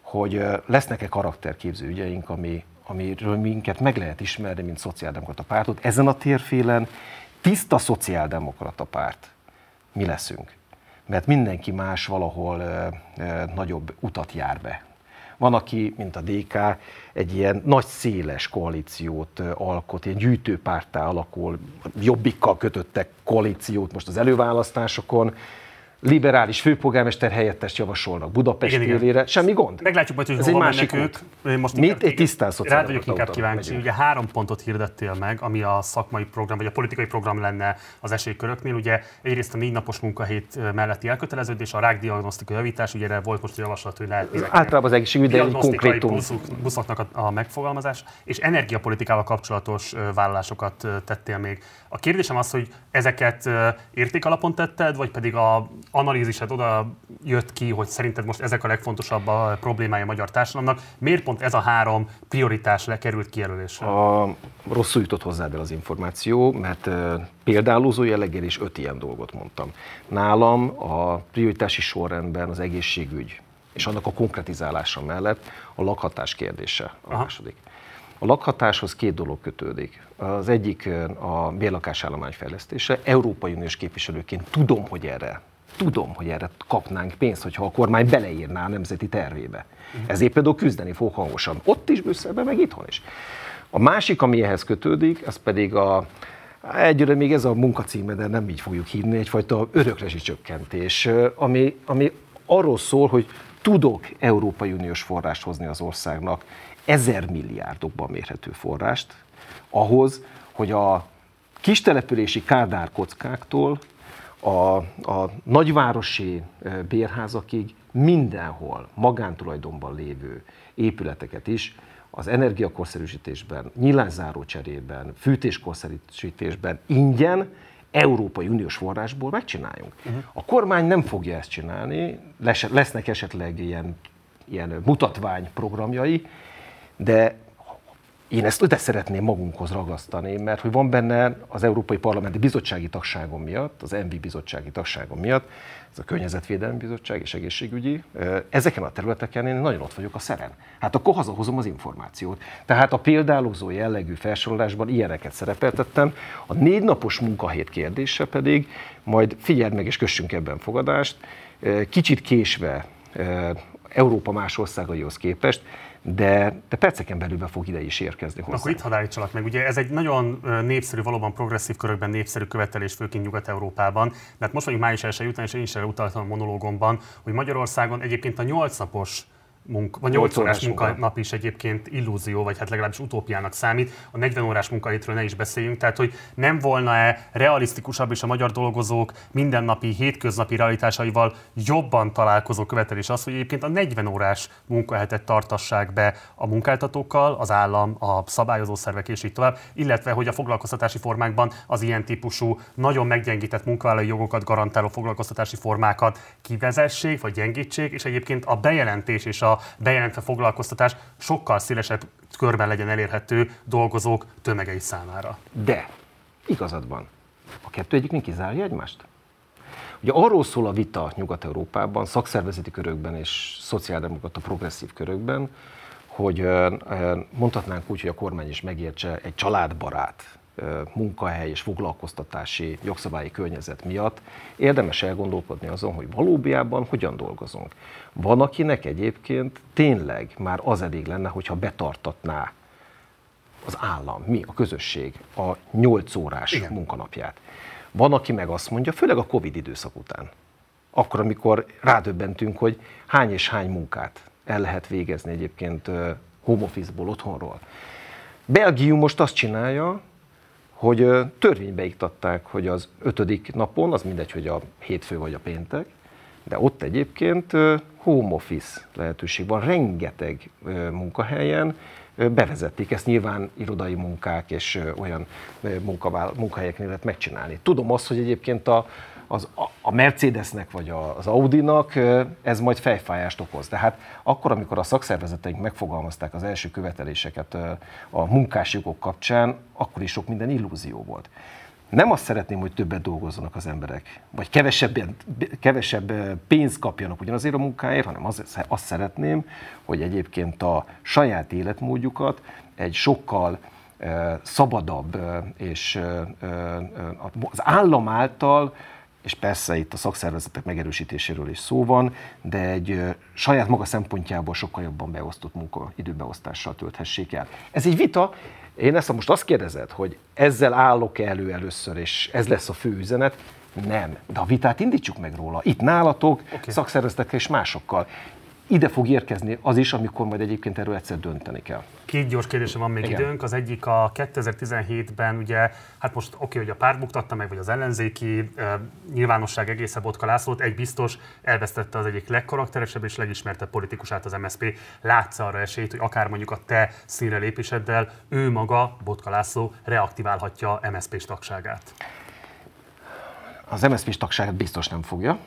H: hogy lesznek-e karakterképző ügyeink, ami, amiről minket meg lehet ismerni, mint szociáldemokrata pártot. Ezen a térfélen tiszta szociáldemokrata párt mi leszünk. Mert mindenki más valahol ö, ö, nagyobb utat jár be Van, aki, mint a DK, egy ilyen nagy széles koalíciót alkot, ilyen gyűjtőpártá alakul, jobbikkal kötöttek koalíciót most az előválasztásokon, liberális főpolgármester helyettest javasolnak Budapest igen, élére. Igen. Semmi gond.
A: Meglátjuk majd, hogy Ez egy másik ők.
H: Most Mit? Egy tisztázott
A: Rád vagyok inkább kíváncsi. Megyünk. Ugye három pontot hirdettél meg, ami a szakmai program, vagy a politikai program lenne az esélyköröknél. Ugye egyrészt a négy napos munkahét melletti elköteleződés, a rákdiagnosztika javítás, ugye erre volt most javaslat, hogy lehet
H: Általában az egészségügyi, konkrétum.
A: Buszok, buszoknak a, a megfogalmazás, és energiapolitikával kapcsolatos vállalásokat tettél még. A kérdésem az, hogy ezeket értékalapon tetted, vagy pedig a analízised oda jött ki, hogy szerinted most ezek a legfontosabb a problémája a magyar társadalomnak. Miért pont ez a három prioritás lekerült kijelölésre?
H: A, rosszul jutott hozzád el az információ, mert példálózó jelleggel is öt ilyen dolgot mondtam. Nálam a prioritási sorrendben az egészségügy és annak a konkretizálása mellett a lakhatás kérdése a Aha. második. A lakhatáshoz két dolog kötődik. Az egyik a bérlakásállomány fejlesztése. Európai Uniós képviselőként tudom, hogy erre tudom, hogy erre kapnánk pénzt, hogyha a kormány beleírná a nemzeti tervébe. Ezért például küzdeni fog hangosan. Ott is Brüsszelben, meg itthon is. A másik, ami ehhez kötődik, az pedig a, Egyre még ez a munkacíme, de nem így fogjuk hívni, egyfajta örökresi csökkentés, ami, ami arról szól, hogy tudok Európai Uniós forrást hozni az országnak, ezer milliárdokban mérhető forrást, ahhoz, hogy a kistelepülési kádárkockáktól a, a nagyvárosi bérházakig mindenhol magántulajdonban lévő épületeket is az energiakorszerűsítésben, nyilányzáró cserében, fűtéskorszerűsítésben ingyen Európai Uniós forrásból megcsináljunk. Uh-huh. A kormány nem fogja ezt csinálni, lesznek esetleg ilyen, ilyen mutatvány programjai, de én ezt öte szeretném magunkhoz ragasztani, mert hogy van benne az Európai Parlamenti Bizottsági Tagságom miatt, az MV Bizottsági Tagságom miatt, ez a Környezetvédelmi Bizottság és Egészségügyi, ezeken a területeken én nagyon ott vagyok a szeren. Hát akkor hazahozom az információt. Tehát a példálózó jellegű felsorolásban ilyeneket szerepeltettem. A négy napos munkahét kérdése pedig, majd figyeld meg és kössünk ebben fogadást, kicsit késve Európa más országaihoz képest, de, de perceken belül be fog ide is érkezni hozzá.
A: Akkor itt hadd állítsalak meg, ugye ez egy nagyon népszerű, valóban progresszív körökben népszerű követelés, főként Nyugat-Európában, mert most mondjuk május 1 után, és én is utaltam a monológomban, hogy Magyarországon egyébként a 8 napos munka, vagy 8 órás munkanap is egyébként illúzió, vagy hát legalábbis utópiának számít. A 40 órás munkahétről ne is beszéljünk, tehát hogy nem volna-e realisztikusabb és a magyar dolgozók mindennapi, hétköznapi realitásaival jobban találkozó követelés az, hogy egyébként a 40 órás munkahetet tartassák be a munkáltatókkal, az állam, a szabályozó szervek és így tovább, illetve hogy a foglalkoztatási formákban az ilyen típusú, nagyon meggyengített munkavállalói jogokat garantáló foglalkoztatási formákat kivezessék, vagy gyengítsék, és egyébként a bejelentés és a bejelentve foglalkoztatás sokkal szélesebb körben legyen elérhető dolgozók tömegei számára.
H: De igazad van. A kettő egyik kizárja egymást? Ugye arról szól a vita Nyugat-Európában, szakszervezeti körökben és szociáldemokrata progresszív körökben, hogy mondhatnánk úgy, hogy a kormány is megértse egy családbarát munkahely és foglalkoztatási jogszabályi környezet miatt érdemes elgondolkodni azon, hogy valójában hogyan dolgozunk. Van, akinek egyébként tényleg már az elég lenne, hogyha betartatná az állam, mi, a közösség a 8 órás Igen. munkanapját. Van, aki meg azt mondja, főleg a Covid időszak után, akkor, amikor rádöbbentünk, hogy hány és hány munkát el lehet végezni egyébként home office-ból, otthonról. Belgium most azt csinálja, hogy törvénybe iktatták, hogy az ötödik napon, az mindegy, hogy a hétfő vagy a péntek, de ott egyébként home office lehetőség van, rengeteg munkahelyen bevezették, ezt nyilván irodai munkák és olyan munkahelyeknél lehet megcsinálni. Tudom azt, hogy egyébként a, az, a Mercedesnek vagy az Audinak ez majd fejfájást okoz. Tehát akkor, amikor a szakszervezeteink megfogalmazták az első követeléseket a munkásjogok kapcsán, akkor is sok minden illúzió volt. Nem azt szeretném, hogy többet dolgozzanak az emberek, vagy kevesebb, kevesebb pénzt kapjanak ugyanazért a munkáért, hanem az, azt szeretném, hogy egyébként a saját életmódjukat egy sokkal szabadabb és az állam által és persze itt a szakszervezetek megerősítéséről is szó van, de egy saját maga szempontjából sokkal jobban beosztott munka időbeosztással tölthessék el. Ez egy vita, én ezt most azt kérdezed, hogy ezzel állok elő először, és ez lesz a fő üzenet, nem. De a vitát indítsuk meg róla. Itt nálatok, okay. szakszervezetekkel és másokkal ide fog érkezni az is, amikor majd egyébként erről egyszer dönteni kell.
A: Két gyors kérdésem van még Igen. időnk. Az egyik a 2017-ben, ugye, hát most oké, okay, hogy a párt buktatta meg, vagy az ellenzéki uh, nyilvánosság egészen Botka Lászlót, egy biztos elvesztette az egyik legkarakteresebb és legismertebb politikusát az MSZP. Látsz arra esélyt, hogy akár mondjuk a te színre lépéseddel ő maga, Botka László reaktiválhatja MSZP-s tagságát?
H: Az MSZP-s tagságát biztos nem fogja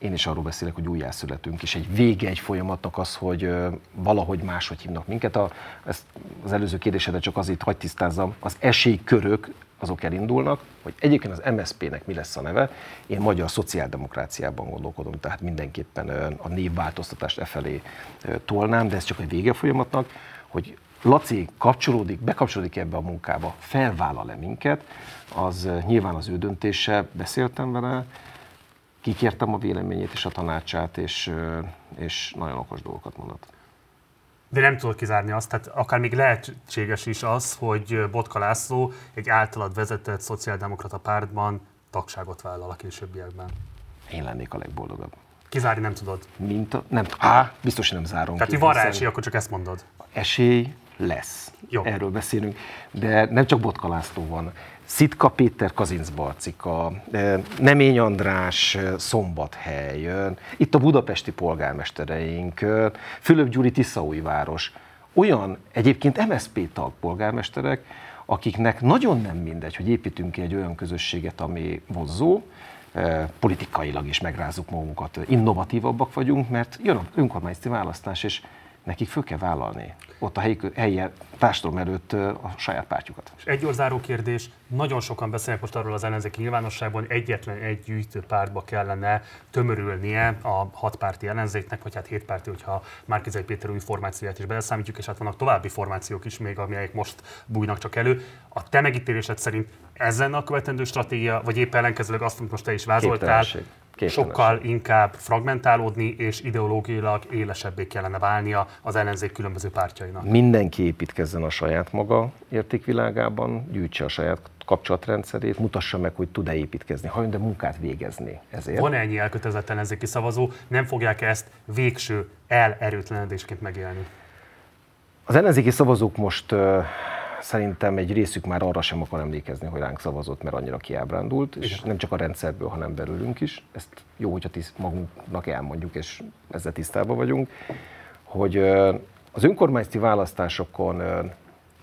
H: én is arról beszélek, hogy újjászületünk, és egy vége egy folyamatnak az, hogy valahogy máshogy hívnak minket. A, ezt az előző kérdésedet csak azért hagy tisztázzam, az esélykörök azok elindulnak, hogy egyébként az MSZP-nek mi lesz a neve. Én magyar szociáldemokráciában gondolkodom, tehát mindenképpen a névváltoztatást e felé tolnám, de ez csak egy vége folyamatnak, hogy Laci kapcsolódik, bekapcsolódik ebbe a munkába, felvállal-e minket, az nyilván az ő döntése, beszéltem vele, kikértem a véleményét és a tanácsát, és, és nagyon okos dolgokat mondott.
A: De nem tudod kizárni azt, tehát akár még lehetséges is az, hogy Botka László egy általad vezetett szociáldemokrata pártban tagságot vállal a későbbiekben.
H: Én lennék a legboldogabb.
A: Kizárni nem tudod?
H: Mint a, nem, á, biztos nem zárom
A: Tehát, hogy van rá esély, akkor csak ezt mondod.
H: Esély lesz. Jó. Erről beszélünk. De nem csak Botka László van. Szitka Péter Kazincbarcika, eh, Nemény András eh, Szombathely, itt a budapesti polgármestereink, Fülöp Gyuri Tiszaújváros, olyan egyébként MSZP tag polgármesterek, akiknek nagyon nem mindegy, hogy építünk ki egy olyan közösséget, ami vonzó, politikailag is megrázzuk magunkat, innovatívabbak vagyunk, mert jön a önkormányzati választás, és nekik föl kell vállalni ott a helyi, helyi társadalom előtt a saját pártjukat.
A: És egy záró kérdés, nagyon sokan beszélnek most arról az ellenzéki nyilvánosságban, hogy egyetlen egy gyűjtő pártba kellene tömörülnie a hat párti ellenzéknek, vagy hát hét párti, hogyha Márkizai Péter új formációját is beleszámítjuk, és hát vannak további formációk is még, amelyek most bújnak csak elő. A te megítélésed szerint ez lenne a követendő stratégia, vagy épp ellenkezőleg azt, amit most te is vázoltál, sokkal inkább fragmentálódni, és ideológiailag élesebbé kellene válnia az ellenzék különböző pártjainak.
H: Mindenki építkezzen a saját maga értékvilágában, gyűjtse a saját kapcsolatrendszerét, mutassa meg, hogy tud-e építkezni, ha de munkát végezni ezért.
A: Van ennyi elkötelezett ellenzéki szavazó, nem fogják ezt végső elerőtlenedésként megélni?
H: Az ellenzéki szavazók most szerintem egy részük már arra sem akar emlékezni, hogy ránk szavazott, mert annyira kiábrándult, Igen. és nem csak a rendszerből, hanem belőlünk is. Ezt jó, hogyha tiszt, magunknak elmondjuk, és ezzel tisztában vagyunk, hogy az önkormányzati választásokon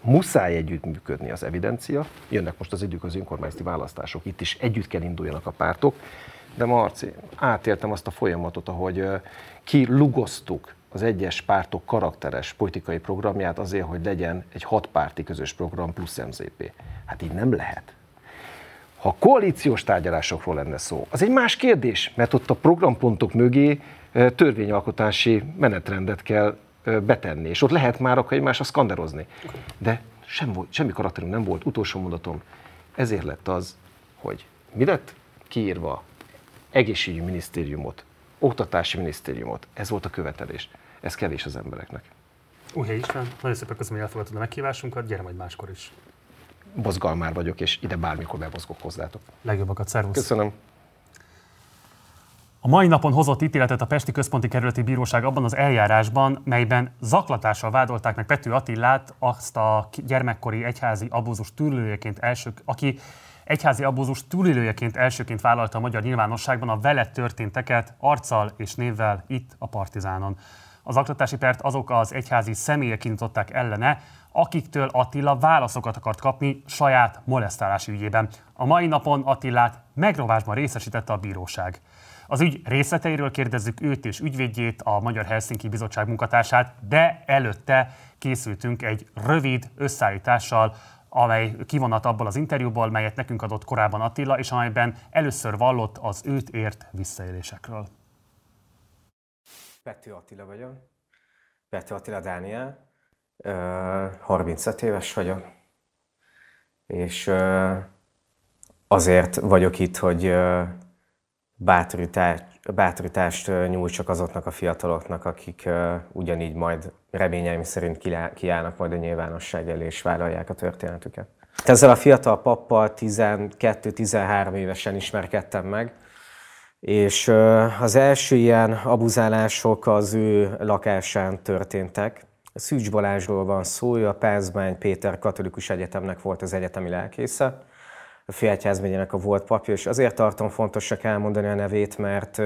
H: muszáj együttműködni az evidencia. Jönnek most az idők az önkormányzati választások, itt is együtt kell induljanak a pártok. De Marci, átéltem azt a folyamatot, ahogy kilugoztuk az egyes pártok karakteres politikai programját azért, hogy legyen egy hatpárti közös program plusz MZP. Hát így nem lehet. Ha koalíciós tárgyalásokról lenne szó, az egy más kérdés, mert ott a programpontok mögé törvényalkotási menetrendet kell betenni, és ott lehet már akkor egymásra szkanderozni. De sem volt, semmi karakterünk nem volt, utolsó mondatom, ezért lett az, hogy mi lett kiírva egészségügyi minisztériumot, oktatási minisztériumot, ez volt a követelés. Ez kevés az embereknek.
A: Újhely István, nagyon szépen köszönöm, hogy elfogadtad a meghívásunkat, gyere majd máskor is.
H: Bozgalmár vagyok, és ide bármikor bemozgok hozzátok.
A: Legjobbakat, szervusz!
H: Köszönöm!
A: A mai napon hozott ítéletet a Pesti Központi Kerületi Bíróság abban az eljárásban, melyben zaklatással vádolták meg Pető Attillát, azt a gyermekkori egyházi abúzus túlélőjeként első, aki egyházi abúzus túlélőjeként elsőként vállalta a magyar nyilvánosságban a vele történteket arccal és névvel itt a Partizánon. Az zaklatási pert azok az egyházi személyek indították ellene, akiktől Attila válaszokat akart kapni saját molesztálási ügyében. A mai napon Attilát megrovásban részesítette a bíróság. Az ügy részleteiről kérdezzük őt és ügyvédjét, a Magyar Helsinki Bizottság munkatársát, de előtte készültünk egy rövid összeállítással, amely kivonat abból az interjúból, melyet nekünk adott korábban Attila, és amelyben először vallott az őt ért visszaélésekről.
I: Pető Attila vagyok. Pető Attila Dániel. 35 éves vagyok. És azért vagyok itt, hogy bátorítást, bátorítást nyújtsak azoknak a fiataloknak, akik ugyanígy majd reményeim szerint kiállnak majd a nyilvánosság elé és vállalják a történetüket. Ezzel a fiatal pappal 12-13 évesen ismerkedtem meg, és az első ilyen abuzálások az ő lakásán történtek. Szűcs Balázsról van szó, ő a Pázmány Péter Katolikus Egyetemnek volt az egyetemi lelkésze, a Félegyházmegyének a volt papja, és azért tartom fontosak elmondani a nevét, mert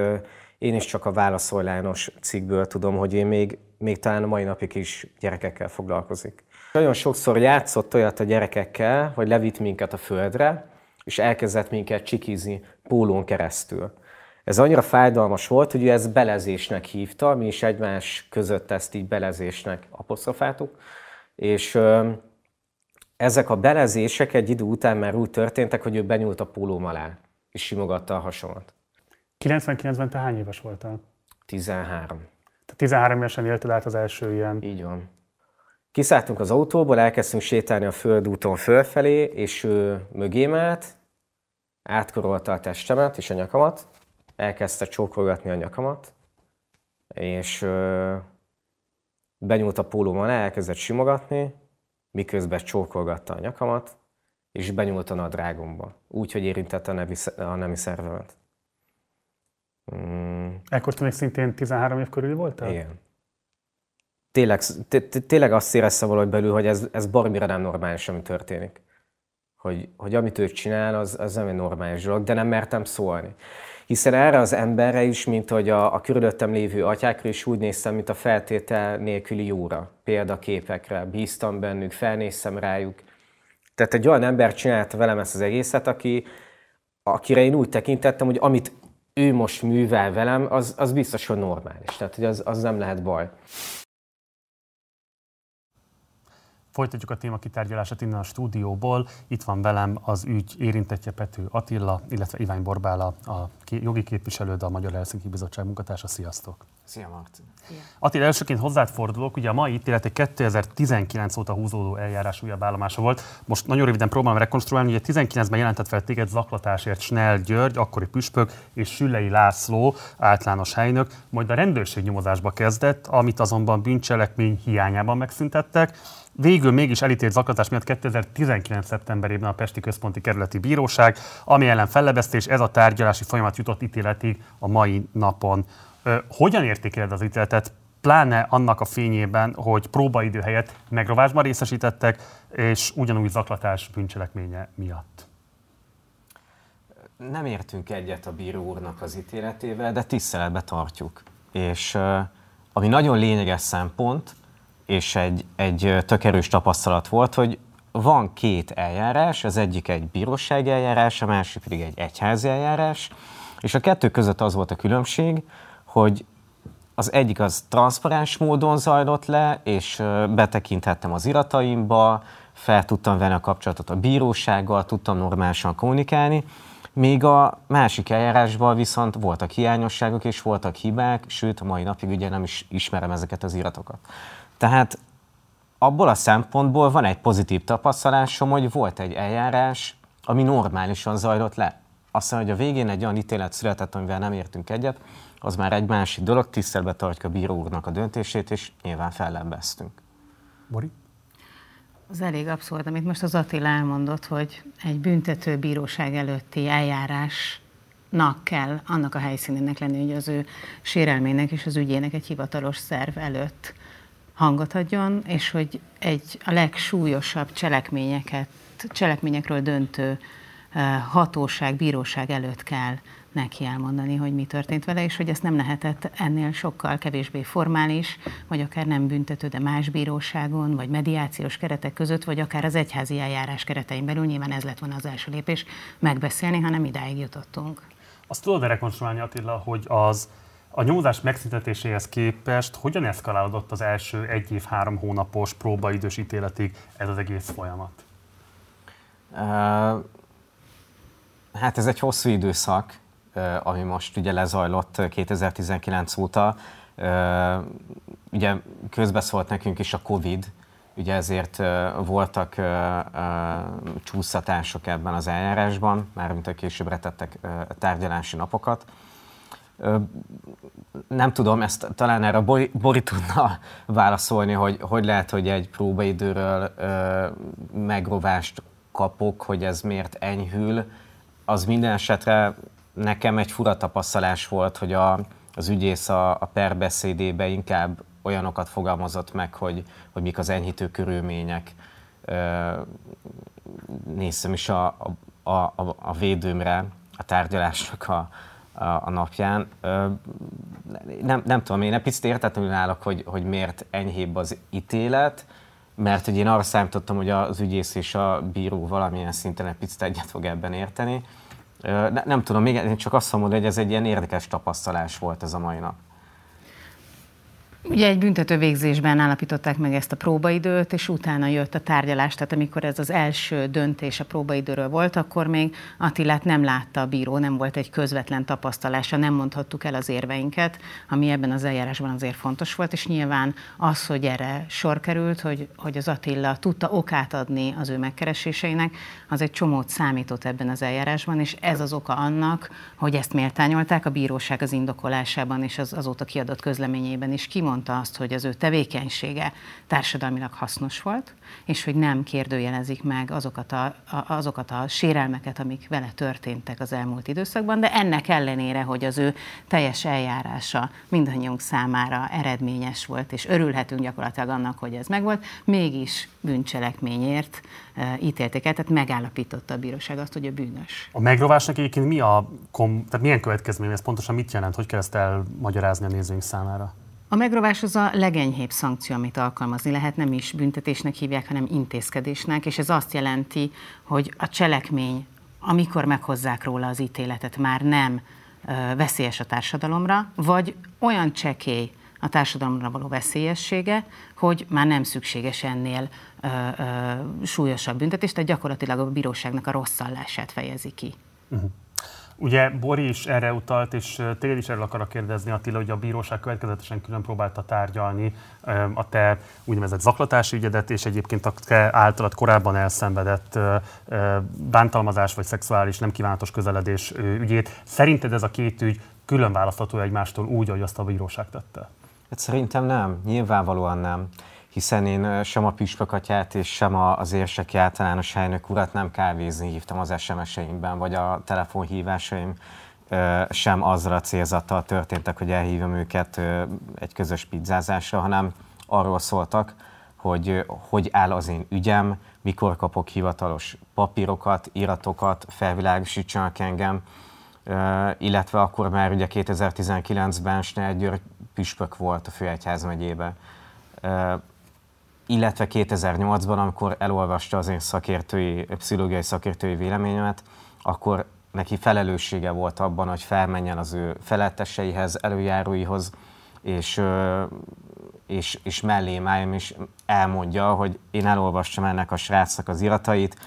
I: én is csak a válaszollános cikkből tudom, hogy én még, még talán a mai napig is gyerekekkel foglalkozik. Nagyon sokszor játszott olyat a gyerekekkel, hogy levitt minket a földre, és elkezdett minket csikizni pólón keresztül. Ez annyira fájdalmas volt, hogy ő ezt belezésnek hívta, mi is egymás között ezt így belezésnek apostrofáltuk, és ezek a belezések egy idő után már úgy történtek, hogy ő benyúlt a pólóm alá, és simogatta a hasomat.
A: 99-ben te hány éves voltál?
I: 13.
A: Tehát 13 évesen élted át az első ilyen...
I: Így van. Kiszálltunk az autóból, elkezdtünk sétálni a földúton fölfelé, és ő mögém állt, átkorolta a testemet és a nyakamat, elkezdte csókolgatni a nyakamat, és ö, benyúlt a pólóm alá, elkezdett simogatni, miközben csókolgatta a nyakamat, és benyúlt a nadrágomba, úgy, hogy érintette a, nevi, a nemi szervemet.
A: Mm. Ekkor te még szintén 13 év körül voltál?
I: Igen. Tényleg, tényleg azt éreztem valahogy belül, hogy ez, ez baromira nem normális, ami történik. Hogy, hogy amit ő csinál, az, az nem egy normális dolog, de nem mertem szólni. Hiszen erre az emberre is, mint hogy a, a körülöttem lévő atyákra is úgy néztem, mint a feltétel nélküli jóra, példaképekre, bíztam bennük, felnéztem rájuk. Tehát egy olyan ember csinálta velem ezt az egészet, aki, akire én úgy tekintettem, hogy amit ő most művel velem, az, az biztos, hogy normális. Tehát, hogy az, az nem lehet baj.
A: Folytatjuk a téma kitárgyalását innen a stúdióból. Itt van velem az ügy érintettje Pető Attila, illetve Ivány Borbála, a jogi képviselő, a Magyar Helsinki Bizottság munkatársa. Sziasztok!
I: Szia Martin!
A: Attila, elsőként hozzád fordulok, ugye a mai ítélet egy 2019 óta húzódó eljárás újabb állomása volt. Most nagyon röviden próbálom rekonstruálni, hogy 19-ben jelentett fel téged zaklatásért Snell György, akkori püspök, és Sülei László, általános helynök, majd a rendőrség nyomozásba kezdett, amit azonban bűncselekmény hiányában megszüntettek. Végül mégis elítélt zaklatás miatt 2019. szeptemberében a Pesti Központi Kerületi Bíróság, ami ellen fellebeztés, ez a tárgyalási folyamat jutott ítéletig a mai napon. Hogyan értékeled az ítéletet, pláne annak a fényében, hogy próbaidő helyett megrovásban részesítettek, és ugyanúgy zaklatás bűncselekménye miatt?
I: Nem értünk egyet a bíró úrnak az ítéletével, de tiszteletbe tartjuk. És ami nagyon lényeges szempont, és egy, egy tök erős tapasztalat volt, hogy van két eljárás, az egyik egy bírósági eljárás, a másik pedig egy egyházi eljárás, és a kettő között az volt a különbség, hogy az egyik az transzparens módon zajlott le, és betekinthettem az irataimba, fel tudtam venni a kapcsolatot a bírósággal, tudtam normálisan kommunikálni, még a másik eljárásban viszont voltak hiányosságok és voltak hibák, sőt, a mai napig ugye nem is ismerem ezeket az iratokat. Tehát abból a szempontból van egy pozitív tapasztalásom, hogy volt egy eljárás, ami normálisan zajlott le. Aztán, hogy a végén egy olyan ítélet született, amivel nem értünk egyet, az már egy másik dolog, tisztelbe tartjuk a bíró úrnak a döntését, és nyilván fellebbeztünk.
A: Bori?
J: Az elég abszurd, amit most az Attila elmondott, hogy egy büntető bíróság előtti eljárásnak kell annak a helyszínének lenni, hogy az ő sérelmének és az ügyének egy hivatalos szerv előtt hangot adjon, és hogy egy a legsúlyosabb cselekményeket, cselekményekről döntő eh, hatóság, bíróság előtt kell neki elmondani, hogy mi történt vele, és hogy ezt nem lehetett ennél sokkal kevésbé formális, vagy akár nem büntető, de más bíróságon, vagy mediációs keretek között, vagy akár az egyházi eljárás keretein belül, nyilván ez lett volna az első lépés, megbeszélni, hanem idáig jutottunk.
A: Azt tudod rekonstruálni, Attila, hogy az a nyomozás megszüntetéséhez képest hogyan eszkalálódott az első egy év, három hónapos próbaidős ítéletig ez az egész folyamat?
I: Hát ez egy hosszú időszak, ami most ugye lezajlott 2019 óta. Ugye közbeszólt nekünk is a Covid, Ugye ezért voltak csúsztatások ebben az eljárásban, mármint a későbbre tettek tárgyalási napokat. Nem tudom, ezt talán erre Bori, Bori tudna válaszolni, hogy hogy lehet, hogy egy próbaidőről megrovást kapok, hogy ez miért enyhül. Az minden esetre nekem egy fura tapasztalás volt, hogy a, az ügyész a, a perbeszédébe inkább olyanokat fogalmazott meg, hogy, hogy mik az enyhítő körülmények. Néztem is a, a, a, a védőmre a tárgyalásnak a, a, napján. Nem, nem tudom, én egy picit értetlenül állok, hogy, hogy miért enyhébb az ítélet, mert hogy én arra számítottam, hogy az ügyész és a bíró valamilyen szinten egy picit egyet fog ebben érteni. Ne, nem tudom, még én csak azt mondom, hogy ez egy ilyen érdekes tapasztalás volt ez a mai nap.
J: Ugye egy büntető végzésben állapították meg ezt a próbaidőt, és utána jött a tárgyalás, tehát amikor ez az első döntés a próbaidőről volt, akkor még Attilát nem látta a bíró, nem volt egy közvetlen tapasztalása, nem mondhattuk el az érveinket, ami ebben az eljárásban azért fontos volt, és nyilván az, hogy erre sor került, hogy, hogy az Attila tudta okát adni az ő megkereséseinek, az egy csomót számított ebben az eljárásban, és ez az oka annak, hogy ezt méltányolták a bíróság az indokolásában és az azóta kiadott közleményében is. Kimondta, kimondta azt, hogy az ő tevékenysége társadalmilag hasznos volt, és hogy nem kérdőjelezik meg azokat a, a, azokat a sérelmeket, amik vele történtek az elmúlt időszakban, de ennek ellenére, hogy az ő teljes eljárása mindannyiunk számára eredményes volt, és örülhetünk gyakorlatilag annak, hogy ez megvolt, mégis bűncselekményért e, ítélték el, tehát megállapította a bíróság azt, hogy a bűnös.
A: A megrovásnak egyébként mi a, kom, tehát milyen következmény, ez pontosan mit jelent, hogy kell ezt elmagyarázni a nézőink számára?
J: A megrovás az a legenyhébb szankció, amit alkalmazni lehet, nem is büntetésnek hívják, hanem intézkedésnek, és ez azt jelenti, hogy a cselekmény, amikor meghozzák róla az ítéletet, már nem veszélyes a társadalomra, vagy olyan csekély a társadalomra való veszélyessége, hogy már nem szükséges ennél ö, ö, súlyosabb büntetés, tehát gyakorlatilag a bíróságnak a rosszallását fejezi ki. Uh-huh.
A: Ugye Bori is erre utalt, és téged is erről akarok kérdezni, Attila, hogy a bíróság következetesen külön próbálta tárgyalni a te úgynevezett zaklatási ügyedet, és egyébként a te általad korábban elszenvedett bántalmazás vagy szexuális nem kívánatos közeledés ügyét. Szerinted ez a két ügy külön választható egymástól úgy, ahogy azt a bíróság tette?
I: Hát szerintem nem, nyilvánvalóan nem hiszen én sem a püspökatyát és sem az érseki általános helynök urat nem kávézni hívtam az SMS-eimben, vagy a telefonhívásaim sem azzal a célzattal történtek, hogy elhívom őket egy közös pizzázásra, hanem arról szóltak, hogy hogy áll az én ügyem, mikor kapok hivatalos papírokat, iratokat, felvilágosítsanak engem, illetve akkor már ugye 2019-ben Snell György püspök volt a Főegyház megyébe illetve 2008-ban, amikor elolvasta az én szakértői, pszichológiai szakértői véleményemet, akkor neki felelőssége volt abban, hogy felmenjen az ő feletteseihez, előjáróihoz, és, és, és mellém álljon, és elmondja, hogy én elolvastam ennek a srácnak az iratait,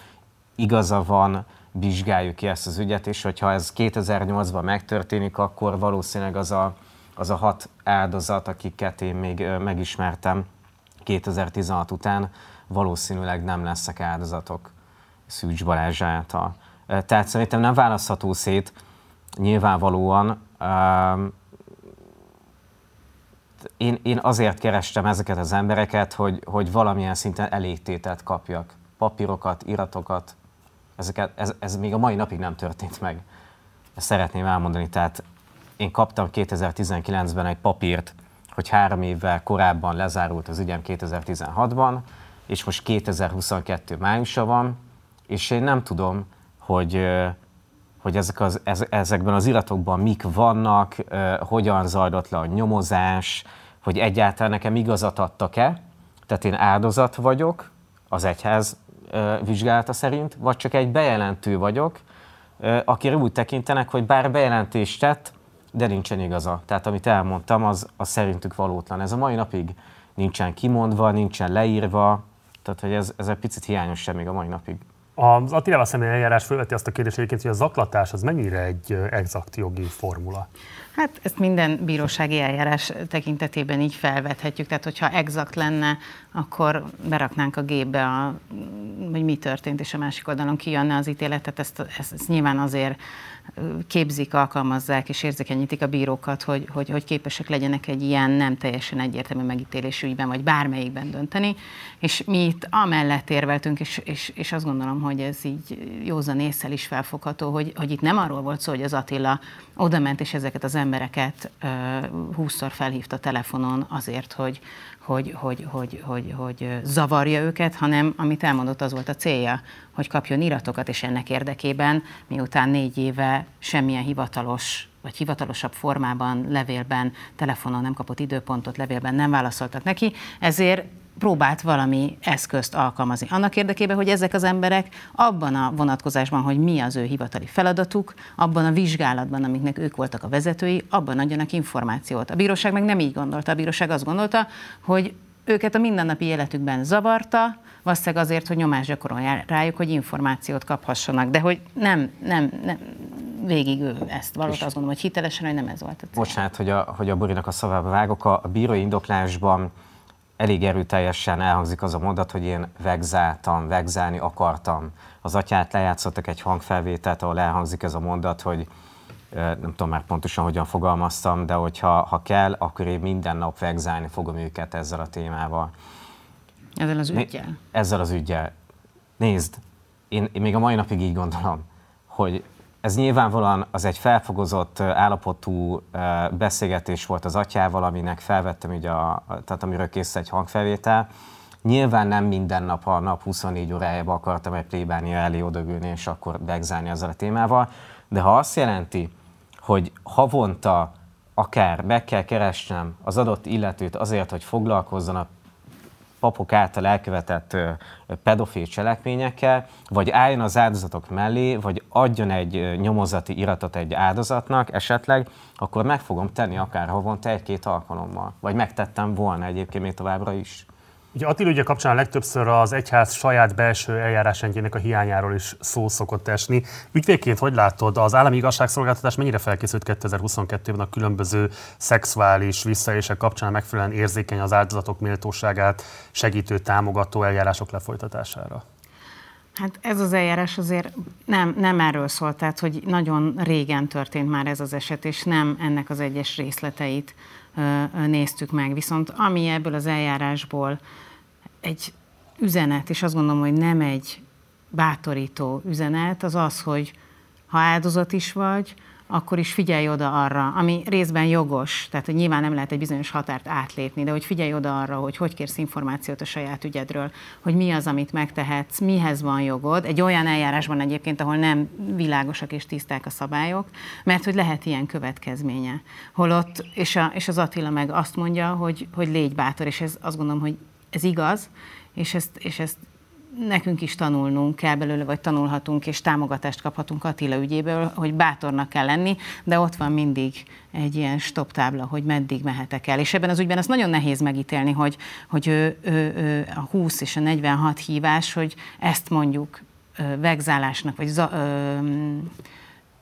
I: igaza van, vizsgáljuk ki ezt az ügyet, és hogyha ez 2008-ban megtörténik, akkor valószínűleg az a, az a hat áldozat, akiket én még megismertem, 2016 után valószínűleg nem lesznek áldozatok Szűcs Balázs által. Tehát szerintem nem választható szét, nyilvánvalóan én, én azért kerestem ezeket az embereket, hogy, hogy valamilyen szinten elégtételt kapjak. Papírokat, iratokat, ezeket, ez, ez még a mai napig nem történt meg. Ezt szeretném elmondani. Tehát én kaptam 2019-ben egy papírt hogy három évvel korábban lezárult az ügyem 2016-ban, és most 2022 májusa van, és én nem tudom, hogy, hogy ezek az, ezekben az iratokban mik vannak, hogyan zajlott le a nyomozás, hogy egyáltalán nekem igazat adtak-e, tehát én áldozat vagyok az egyház vizsgálata szerint, vagy csak egy bejelentő vagyok, akire úgy tekintenek, hogy bár bejelentést tett, de nincsen igaza. Tehát amit elmondtam, az, az szerintük valótlan. Ez a mai napig nincsen kimondva, nincsen leírva, tehát hogy ez, ez egy picit hiányos sem még a mai napig.
A: Az Attilával személy eljárás felveti azt a kérdést egyébként, hogy a zaklatás az mennyire egy exakt jogi formula?
J: Hát ezt minden bírósági eljárás tekintetében így felvethetjük, tehát hogyha exakt lenne, akkor beraknánk a gépbe, a, hogy mi történt, és a másik oldalon kijönne az ítéletet, ezt, ezt, ezt nyilván azért képzik, alkalmazzák és érzékenyítik a bírókat, hogy, hogy, hogy képesek legyenek egy ilyen nem teljesen egyértelmű megítélésű ügyben, vagy bármelyikben dönteni. És mi itt amellett érveltünk, és, és, és azt gondolom, hogy ez így józan észsel is felfogható, hogy, hogy itt nem arról volt szó, hogy az Attila oda ment, és ezeket az embereket húszszor felhívta telefonon azért, hogy, hogy, hogy, hogy, hogy, hogy zavarja őket, hanem amit elmondott, az volt a célja, hogy kapjon iratokat, és ennek érdekében, miután négy éve semmilyen hivatalos vagy hivatalosabb formában, levélben, telefonon nem kapott időpontot, levélben nem válaszoltak neki, ezért próbált valami eszközt alkalmazni. Annak érdekében, hogy ezek az emberek abban a vonatkozásban, hogy mi az ő hivatali feladatuk, abban a vizsgálatban, amiknek ők voltak a vezetői, abban adjanak információt. A bíróság meg nem így gondolta. A bíróság azt gondolta, hogy őket a mindennapi életükben zavarta, valószínűleg azért, hogy nyomást gyakorolja rájuk, hogy információt kaphassanak, de hogy nem, nem, nem végig ő ezt valóta azt gondolom, hogy hitelesen, hogy nem ez volt a
I: cél. Bocsánat, hogy a, hogy a Borinak a szavába vágok, a, a bírói indoklásban elég erőteljesen elhangzik az a mondat, hogy én vegzáltam, vegzálni akartam. Az atyát lejátszottak egy hangfelvételt, ahol elhangzik ez a mondat, hogy nem tudom már pontosan hogyan fogalmaztam, de hogyha ha kell, akkor én minden nap vegzálni fogom őket ezzel a témával.
J: Ezzel az ügyel?
I: Ezzel az ügyel. Nézd, én, én még a mai napig így gondolom, hogy ez nyilvánvalóan az egy felfogozott állapotú beszélgetés volt az atyával, aminek felvettem, ugye a, tehát amiről kész egy hangfelvétel. Nyilván nem minden nap a nap 24 órájában akartam egy plébánia elé odagülni, és akkor begzálni ezzel a témával. De ha azt jelenti, hogy havonta akár meg kell keresnem az adott illetőt azért, hogy foglalkozzon a papok által elkövetett pedofil cselekményekkel, vagy álljon az áldozatok mellé, vagy adjon egy nyomozati iratot egy áldozatnak esetleg, akkor meg fogom tenni akár havonta egy-két alkalommal. Vagy megtettem volna egyébként még továbbra is.
A: Ugye Attila ügye kapcsán legtöbbször az egyház saját belső eljárásrendjének a hiányáról is szó szokott esni. Ügyvédként hogy látod, az állami igazságszolgáltatás mennyire felkészült 2022-ben a különböző szexuális visszaélések kapcsán megfelelően érzékeny az áldozatok méltóságát segítő, támogató eljárások lefolytatására?
J: Hát ez az eljárás azért nem, nem erről szólt, tehát hogy nagyon régen történt már ez az eset, és nem ennek az egyes részleteit néztük meg. Viszont ami ebből az eljárásból egy üzenet, és azt gondolom, hogy nem egy bátorító üzenet, az az, hogy ha áldozat is vagy, akkor is figyelj oda arra, ami részben jogos, tehát hogy nyilván nem lehet egy bizonyos határt átlépni, de hogy figyelj oda arra, hogy hogy kérsz információt a saját ügyedről, hogy mi az, amit megtehetsz, mihez van jogod, egy olyan eljárásban egyébként, ahol nem világosak és tiszták a szabályok, mert hogy lehet ilyen következménye. Holott, és, a, és az Attila meg azt mondja, hogy, hogy légy bátor, és ez azt gondolom, hogy ez igaz, és ezt, és ezt nekünk is tanulnunk kell belőle, vagy tanulhatunk, és támogatást kaphatunk Attila ügyéből, hogy bátornak kell lenni, de ott van mindig egy ilyen stop tábla, hogy meddig mehetek el. És ebben az ügyben ez nagyon nehéz megítélni, hogy, hogy ő, ő, ő, a 20 és a 46 hívás, hogy ezt mondjuk vegzálásnak, vagy za, ö,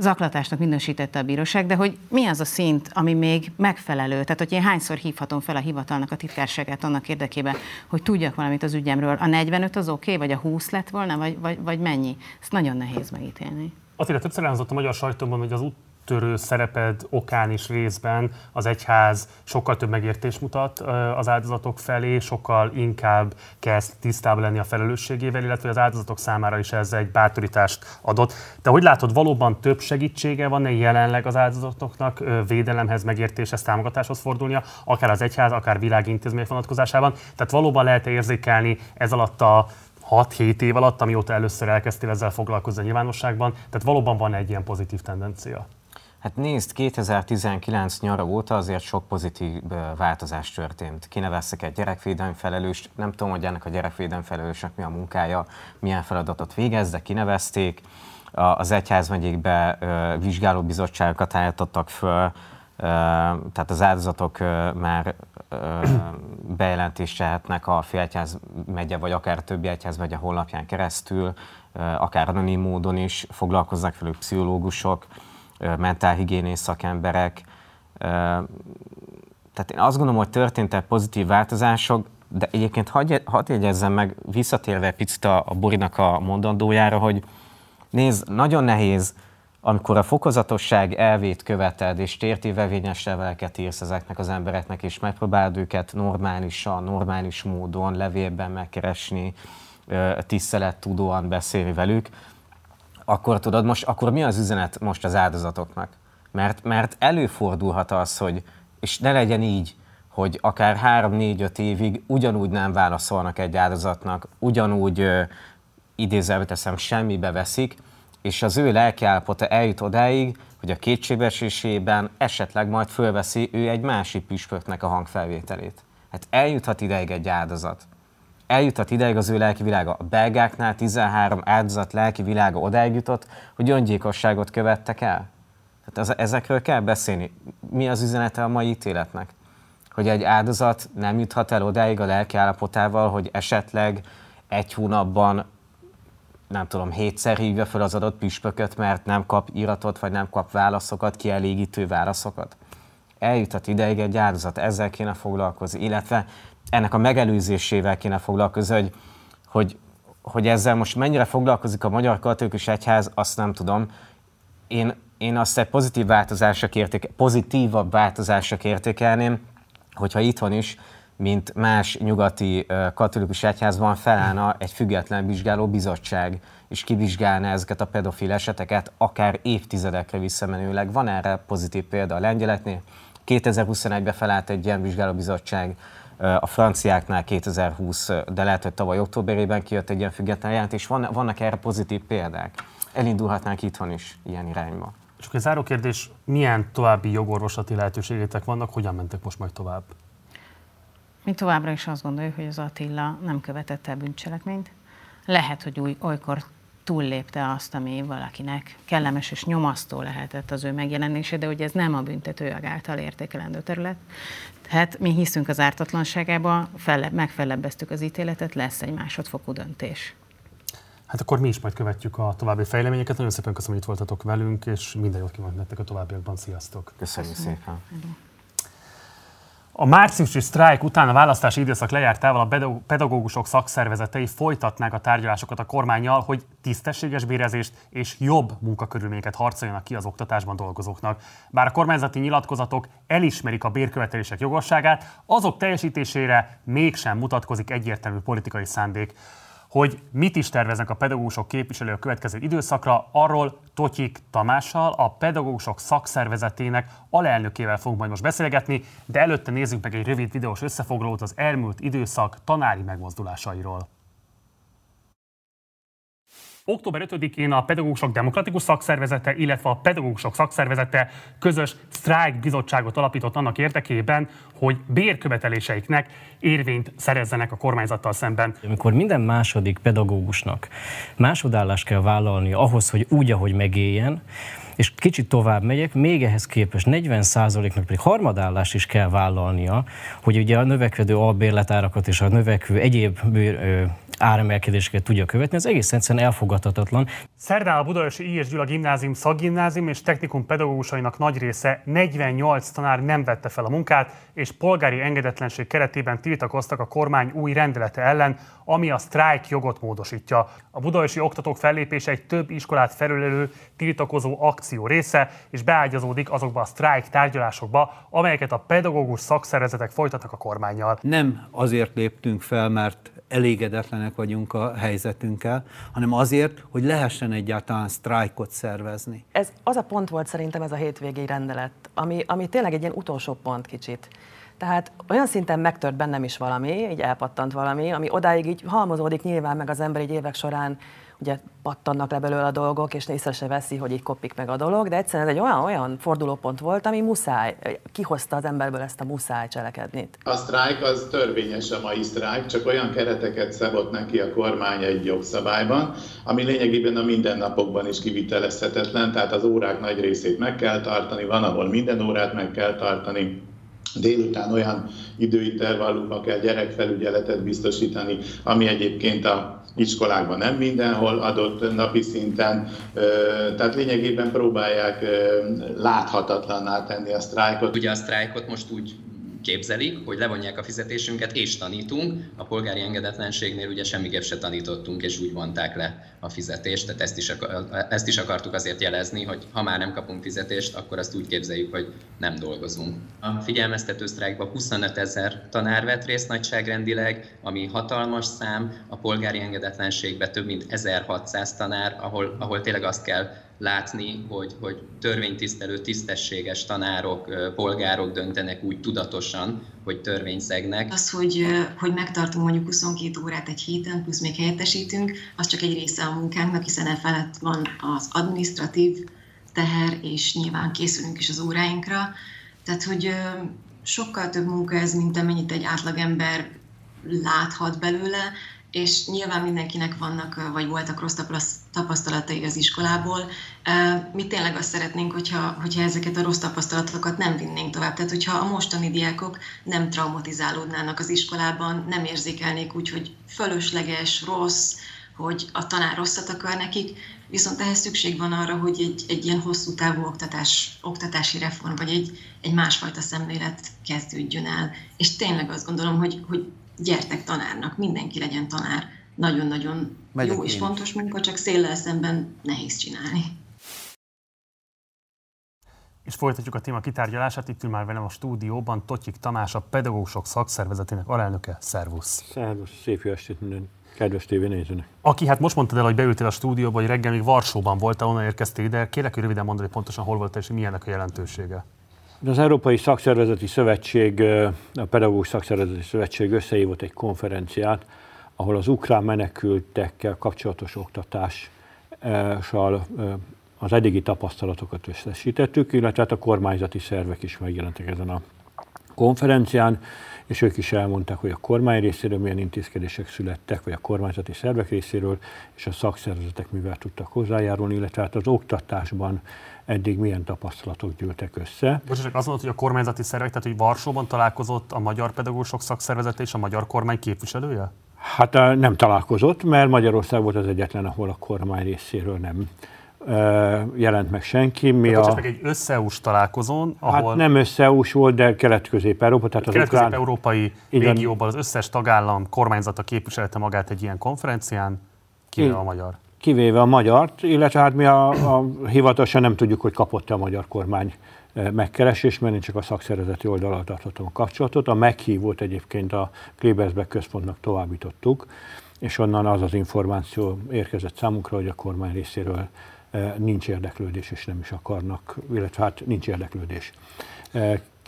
J: zaklatásnak minősítette a bíróság, de hogy mi az a szint, ami még megfelelő? Tehát, hogy én hányszor hívhatom fel a hivatalnak a titkárságát annak érdekében, hogy tudjak valamit az ügyemről. A 45 az oké, okay, vagy a 20 lett volna, vagy, vagy, vagy mennyi? Ezt nagyon nehéz megítélni.
A: Attila, többször elhangzott a magyar sajtóban, hogy az út úttörő szereped okán is részben az egyház sokkal több megértés mutat az áldozatok felé, sokkal inkább kezd tisztában lenni a felelősségével, illetve az áldozatok számára is ez egy bátorítást adott. De hogy látod, valóban több segítsége van-e jelenleg az áldozatoknak védelemhez, megértéshez, támogatáshoz fordulnia, akár az egyház, akár világintézmény vonatkozásában? Tehát valóban lehet érzékelni ez alatt a 6-7 év alatt, amióta először elkezdtél ezzel foglalkozni a nyilvánosságban, tehát valóban van egy ilyen pozitív tendencia.
I: Hát nézd, 2019 nyara óta azért sok pozitív változás történt. Kineveztek egy gyerekvédelmi felelőst, nem tudom, hogy ennek a gyerekvédelmi felelősnek mi a munkája, milyen feladatot végez, de kinevezték. Az egyházmegyékbe vizsgálóbizottságokat állítottak föl, tehát az áldozatok már bejelentést tehetnek a Félegyház megye, vagy akár többi egyház megye honlapján keresztül, akár anonim módon is foglalkoznak velük pszichológusok, mentálhigiénész szakemberek. Tehát én azt gondolom, hogy történtek pozitív változások, de egyébként hadd, hadd jegyezzem meg, visszatérve picit a, a Borinak a mondandójára, hogy nézd, nagyon nehéz amikor a fokozatosság elvét követed, és tértívevényes leveleket írsz ezeknek az embereknek, és megpróbálod őket normálisan, normális módon levélben megkeresni, tisztelettudóan beszélni velük, akkor tudod, most, akkor mi az üzenet most az áldozatoknak? Mert, mert előfordulhat az, hogy, és ne legyen így, hogy akár 3-4-5 évig ugyanúgy nem válaszolnak egy áldozatnak, ugyanúgy idézelve teszem, semmibe veszik, és az ő lelkiállapota eljut odáig, hogy a kétségbeesésében esetleg majd fölveszi ő egy másik püspöknek a hangfelvételét. Hát eljuthat ideig egy áldozat. Eljuthat ideig az ő lelki világa. A belgáknál 13 áldozat lelki világa odáig jutott, hogy öngyilkosságot követtek el. Tehát az, ezekről kell beszélni. Mi az üzenete a mai ítéletnek? Hogy egy áldozat nem juthat el odáig a lelki állapotával, hogy esetleg egy hónapban nem tudom, hétszer hívja fel az adott püspököt, mert nem kap iratot, vagy nem kap válaszokat, kielégítő válaszokat. Eljutott ideig egy áldozat, ezzel kéne foglalkozni, illetve ennek a megelőzésével kéne foglalkozni, hogy, hogy, hogy ezzel most mennyire foglalkozik a Magyar Katolikus Egyház, azt nem tudom. Én, én azt egy pozitív változásra érték, pozitívabb változásra értékelném, hogyha itthon is mint más nyugati katolikus egyházban felállna egy független vizsgáló bizottság, és kivizsgálná ezeket a pedofil eseteket, akár évtizedekre visszamenőleg. Van erre pozitív példa a lengyeleknél. 2021-ben felállt egy ilyen vizsgálóbizottság, a franciáknál 2020, de lehet, hogy tavaly októberében kijött egy ilyen független jelentés. Van, vannak erre pozitív példák. Elindulhatnánk itthon is ilyen irányba.
A: Csak egy záró kérdés, milyen további jogorvoslati lehetőségétek vannak, hogyan mentek most majd tovább?
J: Mi továbbra is azt gondoljuk, hogy az Attila nem követett el bűncselekményt. Lehet, hogy új, olykor túllépte azt, ami valakinek kellemes és nyomasztó lehetett az ő megjelenése, de ugye ez nem a büntetőjog által értékelendő terület. Tehát mi hiszünk az ártatlanságába, felle, megfelebbeztük az ítéletet, lesz egy másodfokú döntés.
A: Hát akkor mi is majd követjük a további fejleményeket. Nagyon szépen köszönöm, hogy itt voltatok velünk, és minden jót kívánok nektek a továbbiakban. Sziasztok!
I: Köszönjük, köszönjük. szépen!
A: A márciusi sztrájk után a választási időszak lejártával a pedagógusok szakszervezetei folytatnák a tárgyalásokat a kormányjal, hogy tisztességes bérezést és jobb munkakörülményeket harcoljanak ki az oktatásban dolgozóknak. Bár a kormányzati nyilatkozatok elismerik a bérkövetelések jogosságát, azok teljesítésére mégsem mutatkozik egyértelmű politikai szándék. Hogy mit is terveznek a pedagógusok képviselő a következő időszakra, arról Totyik Tamással, a pedagógusok szakszervezetének alelnökével fogunk majd most beszélgetni, de előtte nézzük meg egy rövid videós összefoglalót az elmúlt időszak tanári megmozdulásairól. Október 5-én a Pedagógusok Demokratikus Szakszervezete, illetve a Pedagógusok Szakszervezete közös sztrájk bizottságot alapított annak érdekében, hogy bérköveteléseiknek érvényt szerezzenek a kormányzattal szemben.
K: Amikor minden második pedagógusnak másodállást kell vállalni ahhoz, hogy úgy, ahogy megéljen, és kicsit tovább megyek, még ehhez képest 40%-nak pedig harmadállást is kell vállalnia, hogy ugye a növekedő albérletárakat és a növekvő egyéb áremelkedéseket tudja követni, ez egész egyszerűen elfogadhatatlan.
A: Szerdán a Budaörsi I. Gyula Gimnázium, Szakgimnázium és Technikum pedagógusainak nagy része 48 tanár nem vette fel a munkát, és polgári engedetlenség keretében tiltakoztak a kormány új rendelete ellen, ami a sztrájk jogot módosítja. A budaörsi oktatók fellépése egy több iskolát felülelő tiltakozó akció része, és beágyazódik azokba a sztrájk tárgyalásokba, amelyeket a pedagógus szakszervezetek folytatnak a kormányjal.
L: Nem azért léptünk fel, mert elégedetlenek vagyunk a helyzetünkkel, hanem azért, hogy lehessen egyáltalán sztrájkot szervezni.
M: Ez az a pont volt szerintem ez a hétvégi rendelet, ami, ami tényleg egy ilyen utolsó pont kicsit. Tehát olyan szinten megtört bennem is valami, így elpattant valami, ami odáig így halmozódik nyilván meg az ember egy évek során ugye pattannak le belőle a dolgok, és észre se veszi, hogy így kopik meg a dolog, de egyszerűen ez egy olyan, olyan fordulópont volt, ami muszáj, kihozta az emberből ezt a muszáj cselekedni.
N: A sztrájk az törvényes a mai sztrájk, csak olyan kereteket szabott neki a kormány egy jogszabályban, ami lényegében a mindennapokban is kivitelezhetetlen, tehát az órák nagy részét meg kell tartani, van, ahol minden órát meg kell tartani, délután olyan időintervallumban kell gyerekfelügyeletet biztosítani, ami egyébként a iskolákban nem mindenhol adott napi szinten, tehát lényegében próbálják láthatatlanná tenni a sztrájkot.
O: Ugye a sztrájkot most úgy képzelik, hogy levonják a fizetésünket és tanítunk. A polgári engedetlenségnél ugye semmiképp se tanítottunk, és úgy vonták le a fizetést, tehát ezt is, ezt is akartuk azért jelezni, hogy ha már nem kapunk fizetést, akkor azt úgy képzeljük, hogy nem dolgozunk. A figyelmeztető sztrájkban 25 ezer tanár vett részt nagyságrendileg, ami hatalmas szám, a polgári engedetlenségben több mint 1600 tanár, ahol, ahol tényleg azt kell látni, hogy, hogy törvénytisztelő, tisztességes tanárok, polgárok döntenek úgy tudatosan, hogy törvényszegnek.
P: Az, hogy, hogy megtartunk mondjuk 22 órát egy héten, plusz még helyettesítünk, az csak egy része a munkánknak, hiszen e felett van az administratív teher, és nyilván készülünk is az óráinkra. Tehát, hogy sokkal több munka ez, mint amennyit egy átlagember láthat belőle, és nyilván mindenkinek vannak, vagy voltak rossz tapasztalatai az iskolából. Mi tényleg azt szeretnénk, hogyha, hogyha ezeket a rossz tapasztalatokat nem vinnénk tovább. Tehát, hogyha a mostani diákok nem traumatizálódnának az iskolában, nem érzékelnék úgy, hogy fölösleges, rossz, hogy a tanár rosszat akar nekik, viszont ehhez szükség van arra, hogy egy, egy ilyen hosszú távú oktatás, oktatási reform, vagy egy, egy másfajta szemlélet kezdődjön el. És tényleg azt gondolom, hogy, hogy gyertek tanárnak, mindenki legyen tanár. Nagyon-nagyon Megyek jó és fontos munka, csak széllel szemben nehéz csinálni.
A: És folytatjuk a téma kitárgyalását. Itt ül már velem a stúdióban Totyik Tamás, a pedagógusok szakszervezetének alelnöke. Szervusz!
Q: Szervusz! Szép jó estét minden kedves tévénézőnek.
A: Aki hát most mondtad el, hogy beültél a stúdióba, hogy reggel még Varsóban voltál, onnan érkeztél ide. Kérlek, hogy röviden mondani, hogy pontosan hol volt és milyennek a jelentősége.
Q: Az Európai Szakszervezeti Szövetség, a Pedagógus Szakszervezeti Szövetség összehívott egy konferenciát, ahol az ukrán menekültekkel kapcsolatos oktatással az eddigi tapasztalatokat összesítettük, illetve hát a kormányzati szervek is megjelentek ezen a konferencián, és ők is elmondták, hogy a kormány részéről milyen intézkedések születtek, vagy a kormányzati szervek részéről, és a szakszervezetek mivel tudtak hozzájárulni, illetve hát az oktatásban eddig milyen tapasztalatok gyűltek össze.
A: Bocs, csak azt mondod, hogy a kormányzati szervek, tehát hogy Varsóban találkozott a Magyar Pedagógusok Szakszervezete és a magyar kormány képviselője?
Q: Hát nem találkozott, mert Magyarország volt az egyetlen, ahol a kormány részéről nem jelent meg senki.
A: Mi tehát a... meg egy összeus találkozón,
Q: hát ahol... Hát nem összeus volt, de kelet-közép-európa.
A: Tehát az kelet-közép-európai ukrán... régióban az összes tagállam kormányzata képviselte magát egy ilyen konferencián, kivéve a magyar.
Q: Kivéve a magyart, illetve hát mi a, a hivatalosan nem tudjuk, hogy kapott-e a magyar kormány megkeresés, mert én csak a szakszervezeti oldalra tartottam a kapcsolatot. A meghívót egyébként a Klebersbeck központnak továbbítottuk, és onnan az az információ érkezett számunkra, hogy a kormány részéről nincs érdeklődés, és nem is akarnak, illetve hát nincs érdeklődés.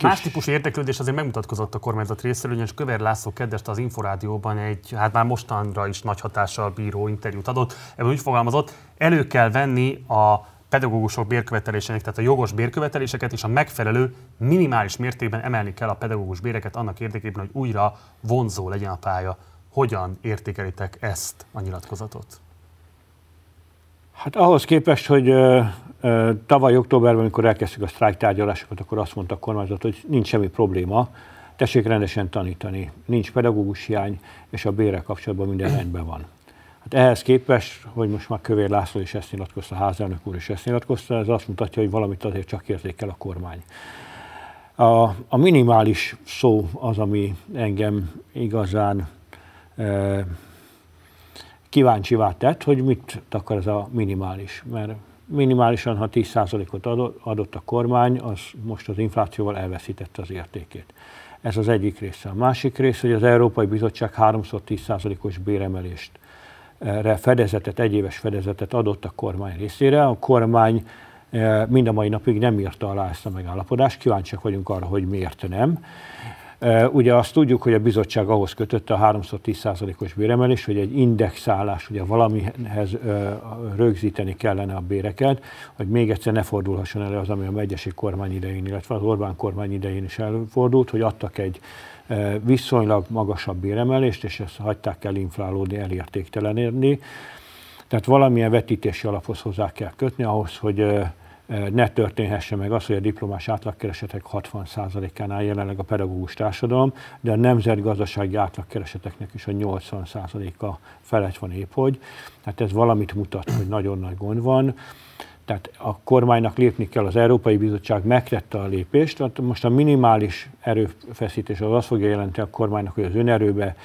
A: Más típusú érdeklődés azért megmutatkozott a kormányzat részéről, ugyanis Köver László kedvest az Inforádióban egy, hát már mostanra is nagy hatással bíró interjút adott. Ebben úgy fogalmazott, elő kell venni a pedagógusok bérkövetelésének, tehát a jogos bérköveteléseket és a megfelelő minimális mértékben emelni kell a pedagógus béreket annak érdekében, hogy újra vonzó legyen a pálya. Hogyan értékelitek ezt a nyilatkozatot?
Q: Hát ahhoz képest, hogy tavaly októberben, amikor elkezdtük a sztrájk tárgyalásokat, akkor azt mondta a kormányzat, hogy nincs semmi probléma, tessék rendesen tanítani, nincs pedagógus hiány, és a bérrel kapcsolatban minden rendben van. Hát ehhez képest, hogy most már Kövér László is ezt nyilatkozta, a házelnök úr is ezt nyilatkozta, ez azt mutatja, hogy valamit azért csak érzékel a kormány. A, a minimális szó az, ami engem igazán e, kíváncsivá tett, hogy mit akar ez a minimális. Mert minimálisan, ha 10%-ot adott a kormány, az most az inflációval elveszítette az értékét. Ez az egyik része. A másik része, hogy az Európai Bizottság háromszor 10%-os béremelést fedezetet, egyéves fedezetet adott a kormány részére. A kormány mind a mai napig nem írta alá ezt a megállapodást, kíváncsiak vagyunk arra, hogy miért nem. Ugye azt tudjuk, hogy a bizottság ahhoz kötötte a 310%-os béremelés, hogy egy indexálás, ugye valamihez rögzíteni kellene a béreket, hogy még egyszer ne fordulhasson elő az, ami a megyesi kormány idején, illetve az Orbán kormány idején is előfordult, hogy adtak egy viszonylag magasabb béremelést, és ezt hagyták el inflálódni, elértéktelenérni. Tehát valamilyen vetítési alaphoz hozzá kell kötni ahhoz, hogy ne történhesse meg az, hogy a diplomás átlagkeresetek 60%-ánál jelenleg a pedagógus társadalom, de a nemzetgazdasági átlagkereseteknek is a 80%-a felett van épp hogy. Tehát ez valamit mutat, hogy nagyon nagy gond van. Tehát a kormánynak lépni kell, az Európai Bizottság megtette a lépést, tehát most a minimális erőfeszítés az azt fogja jelenteni a kormánynak, hogy az önerőbe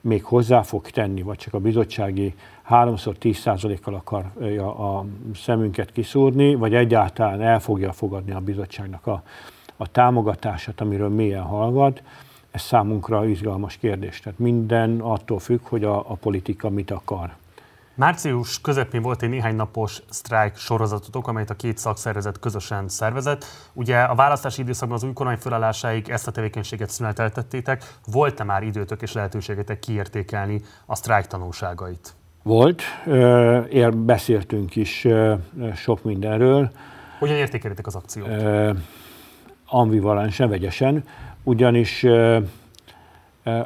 Q: még hozzá fog tenni, vagy csak a bizottsági háromszor 10%-kal akarja a szemünket kiszúrni, vagy egyáltalán el fogja fogadni a bizottságnak a, a támogatását, amiről mélyen hallgat, ez számunkra izgalmas kérdés. Tehát minden attól függ, hogy a, a politika mit akar.
A: Március közepén volt egy néhány napos sztrájk sorozatotok, amelyet a két szakszervezet közösen szervezett. Ugye a választási időszakban az új kormány felállásáig ezt a tevékenységet szüneteltettétek. Volt-e már időtök és lehetőségetek kiértékelni a sztrájk tanulságait?
Q: Volt, ér, beszéltünk is sok mindenről.
A: Hogyan értékelitek az akciót?
Q: Ambivalensen, vegyesen, ugyanis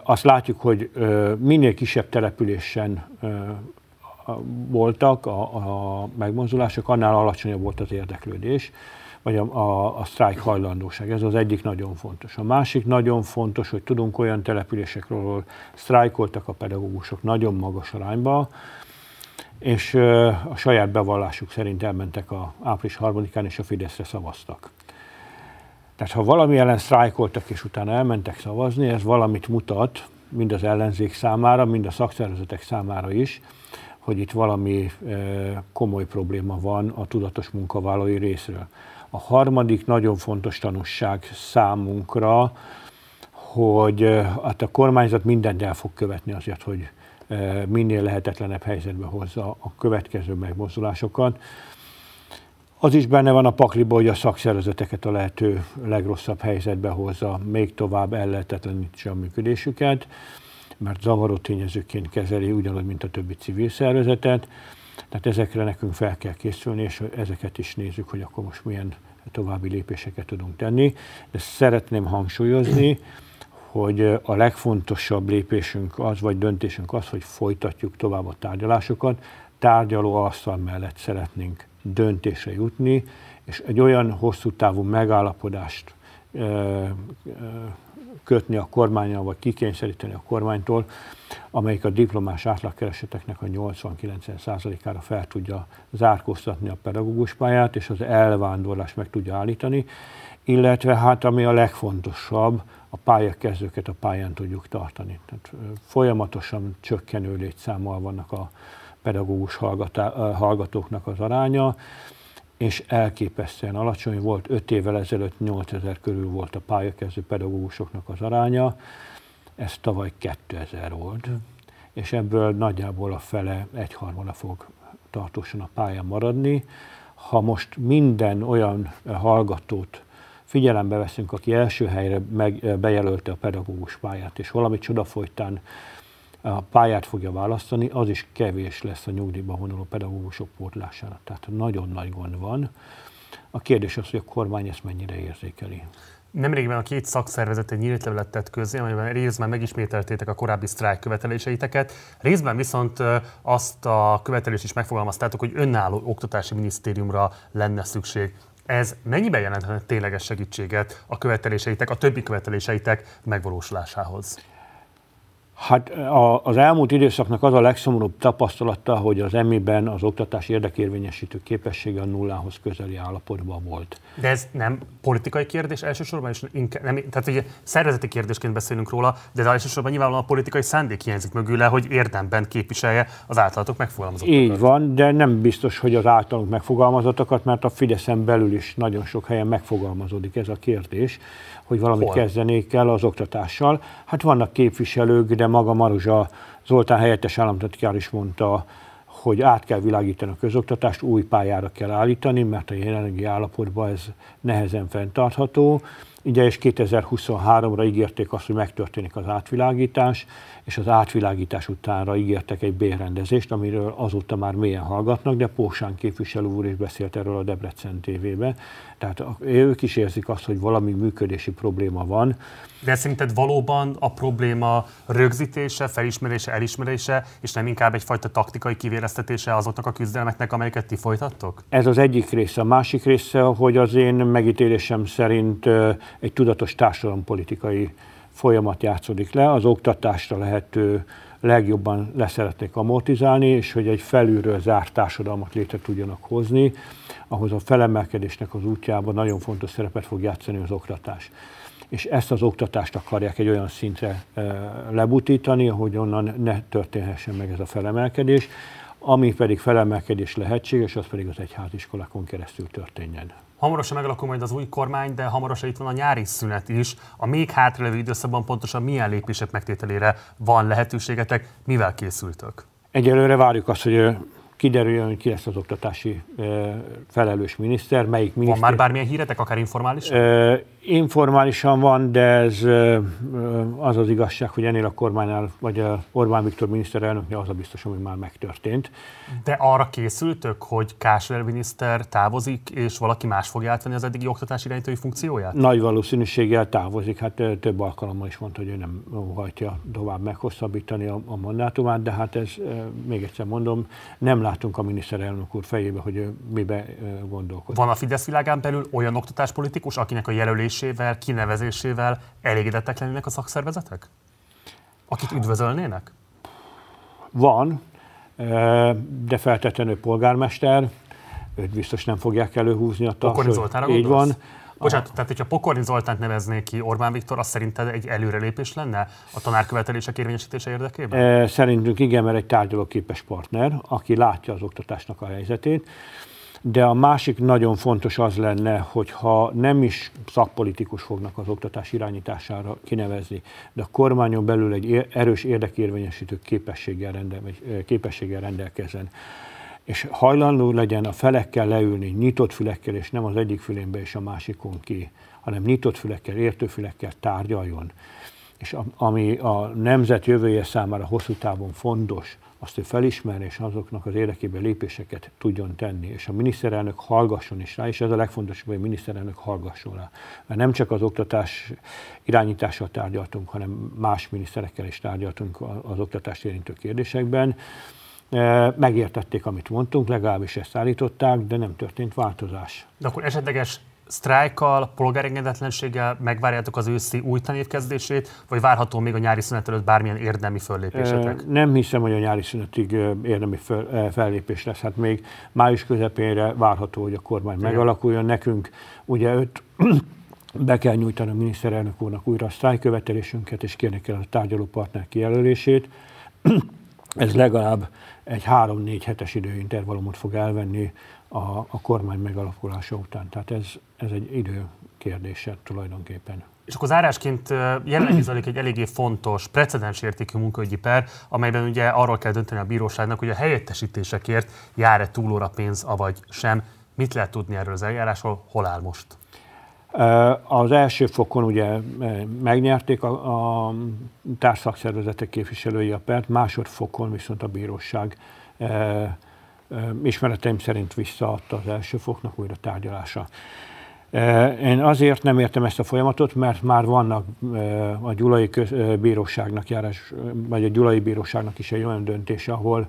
Q: azt látjuk, hogy minél kisebb településen voltak a, a megmozdulások, annál alacsonyabb volt az érdeklődés, vagy a, a, a sztrájk hajlandóság. Ez az egyik nagyon fontos. A másik nagyon fontos, hogy tudunk olyan településekről, ahol sztrájkoltak a pedagógusok nagyon magas arányba, és a saját bevallásuk szerint elmentek a április harmadikán, és a Fideszre szavaztak. Tehát ha valami ellen sztrájkoltak, és utána elmentek szavazni, ez valamit mutat, mind az ellenzék számára, mind a szakszervezetek számára is, hogy itt valami komoly probléma van a tudatos munkavállalói részről. A harmadik nagyon fontos tanulság számunkra, hogy hát a kormányzat mindent el fog követni azért, hogy minél lehetetlenebb helyzetbe hozza a következő megmozdulásokat. Az is benne van a pakliba, hogy a szakszervezeteket a lehető legrosszabb helyzetbe hozza, még tovább ellehetetlenítse a működésüket mert zavaró tényezőként kezeli ugyanúgy, mint a többi civil szervezetet. Tehát ezekre nekünk fel kell készülni, és ezeket is nézzük, hogy akkor most milyen további lépéseket tudunk tenni. De szeretném hangsúlyozni, hogy a legfontosabb lépésünk az, vagy döntésünk az, hogy folytatjuk tovább a tárgyalásokat. Tárgyaló asztal mellett szeretnénk döntésre jutni, és egy olyan hosszú távú megállapodást kötni a kormányjal, vagy kikényszeríteni a kormánytól, amelyik a diplomás átlagkereseteknek a 80-90%-ára fel tudja zárkóztatni a pedagógus pályát, és az elvándorlást meg tudja állítani, illetve hát ami a legfontosabb, a pályakezdőket a pályán tudjuk tartani. Tehát folyamatosan csökkenő létszámmal vannak a pedagógus hallgatóknak az aránya, és elképesztően alacsony volt. 5 évvel ezelőtt 8000 körül volt a pályakezdő pedagógusoknak az aránya, ez tavaly 2000 volt, és ebből nagyjából a fele, egyharmada fog tartósan a pályán maradni. Ha most minden olyan hallgatót figyelembe veszünk, aki első helyre meg, bejelölte a pedagógus pályát, és valami csoda folytán a pályát fogja választani, az is kevés lesz a nyugdíjba vonuló pedagógusok pótlására. Tehát nagyon nagy gond van. A kérdés az, hogy a kormány ezt mennyire érzékeli.
A: Nemrégben a két szakszervezet egy nyílt levelet tett közé, amelyben részben megismételtétek a korábbi sztrájk követeléseiteket, részben viszont azt a követelést is megfogalmaztátok, hogy önálló oktatási minisztériumra lenne szükség. Ez mennyiben jelentene tényleges segítséget a követeléseitek, a többi követeléseitek megvalósulásához?
Q: Hát az elmúlt időszaknak az a legszomorúbb tapasztalata, hogy az emiben az oktatás érdekérvényesítő képessége a nullához közeli állapotban volt.
A: De ez nem politikai kérdés elsősorban, és inkább, nem, tehát ugye szervezeti kérdésként beszélünk róla, de ez elsősorban nyilvánvalóan a politikai szándék hiányzik mögüle, hogy érdemben képviselje az általatok megfogalmazottakat.
Q: Így van, de nem biztos, hogy az általunk megfogalmazottakat, mert a Fideszen belül is nagyon sok helyen megfogalmazódik ez a kérdés hogy valamit Hol? kezdenék el az oktatással. Hát vannak képviselők, de maga Maruzsa Zoltán helyettes államtitkár is mondta, hogy át kell világítani a közoktatást, új pályára kell állítani, mert a jelenlegi állapotban ez nehezen fenntartható. Ugye és 2023-ra ígérték azt, hogy megtörténik az átvilágítás, és az átvilágítás utánra ígértek egy bérrendezést, amiről azóta már mélyen hallgatnak, de Pósán képviselő úr is beszélt erről a Debrecen TV-be. Tehát ők is érzik azt, hogy valami működési probléma van.
A: De szerinted valóban a probléma rögzítése, felismerése, elismerése, és nem inkább egyfajta taktikai kivéreztetése azoknak a küzdelmeknek, amelyeket ti folytattok?
Q: Ez az egyik része. A másik része, hogy az én megítélésem szerint egy tudatos társadalompolitikai folyamat játszódik le, az oktatásra lehető legjobban leszeretnék amortizálni, és hogy egy felülről zárt társadalmat létre tudjanak hozni, ahhoz a felemelkedésnek az útjában nagyon fontos szerepet fog játszani az oktatás. És ezt az oktatást akarják egy olyan szintre e, lebutítani, hogy onnan ne történhessen meg ez a felemelkedés, ami pedig felemelkedés lehetséges, az pedig az egyháziskolákon keresztül történjen.
A: Hamarosan megalakul majd az új kormány, de hamarosan itt van a nyári szünet is. A még hátralevő időszakban pontosan milyen lépések megtételére van lehetőségetek, mivel készültök?
Q: Egyelőre várjuk azt, hogy kiderüljön, hogy ki lesz az oktatási felelős miniszter, melyik miniszter.
A: Van már bármilyen híretek, akár informálisan?
Q: Informálisan van, de ez az az igazság, hogy ennél a kormánynál, vagy a Orbán Viktor miniszterelnöknél az a biztos, hogy már megtörtént.
A: De arra készültök, hogy Kásler miniszter távozik, és valaki más fogja átvenni az eddigi oktatási irányítói funkcióját?
Q: Nagy valószínűséggel távozik, hát több alkalommal is mondta, hogy ő nem hajtja tovább meghosszabbítani a, a mandátumát, de hát ez, még egyszer mondom, nem látunk a miniszterelnök úr fejébe, hogy ő mibe gondolkodik.
A: Van a Fidesz világán belül olyan oktatáspolitikus, akinek a jelölés kinevezésével, kinevezésével elégedettek lennének a szakszervezetek? Akit üdvözölnének?
Q: Van, de feltétlenül polgármester, őt biztos nem fogják előhúzni a
A: Pokorni Zoltánra Így van. Bocsánat, tehát hogyha Pokorni Zoltánt nevezné ki Orbán Viktor, az szerinted egy előrelépés lenne a tanárkövetelések érvényesítése érdekében?
Q: Szerintünk igen, mert egy tárgyalóképes partner, aki látja az oktatásnak a helyzetét de a másik nagyon fontos az lenne, hogyha nem is szakpolitikus fognak az oktatás irányítására kinevezni, de a kormányon belül egy erős érdekérvényesítő képességgel, rendel, képességgel rendelkezzen és hajlandó legyen a felekkel leülni, nyitott fülekkel, és nem az egyik fülénbe és a másikon ki, hanem nyitott fülekkel, értőfülekkel tárgyaljon. És ami a nemzet jövője számára hosszú távon fontos, azt ő felismerni, és azoknak az érdekében lépéseket tudjon tenni, és a miniszterelnök hallgasson is rá, és ez a legfontosabb, hogy a miniszterelnök hallgasson rá. Mert nem csak az oktatás irányítással tárgyaltunk, hanem más miniszterekkel is tárgyaltunk az oktatást érintő kérdésekben. E, megértették, amit mondtunk, legalábbis ezt állították, de nem történt változás.
A: De akkor esetleges sztrájkkal, polgárengedetlenséggel megvárjátok az őszi új tanévkezdését, vagy várható még a nyári szünet előtt bármilyen érdemi föllépésetek?
Q: Nem hiszem, hogy a nyári szünetig érdemi fellépés lesz. Hát még május közepére várható, hogy a kormány Igen. megalakuljon. Nekünk ugye öt be kell nyújtani a miniszterelnök úrnak újra a sztrájkövetelésünket, és kérni kell a tárgyalópartner kijelölését. Ez legalább egy három-négy hetes időintervallumot fog elvenni a, a kormány megalakulása után. Tehát ez, ez egy idő kérdése tulajdonképpen.
A: És akkor zárásként jelenleg zajlik egy eléggé fontos, precedens értékű munkaügyi per, amelyben ugye arról kell dönteni a bíróságnak, hogy a helyettesítésekért jár-e túlóra pénz, avagy sem. Mit lehet tudni erről az eljárásról, hol áll most?
Q: Az első fokon ugye megnyerték a, a társszakszervezetek képviselői a pert, másodfokon viszont a bíróság ismereteim szerint visszaadta az első foknak újra tárgyalása. Én azért nem értem ezt a folyamatot, mert már vannak a Gyulai Bíróságnak járás, vagy a Gyulai Bíróságnak is egy olyan döntés, ahol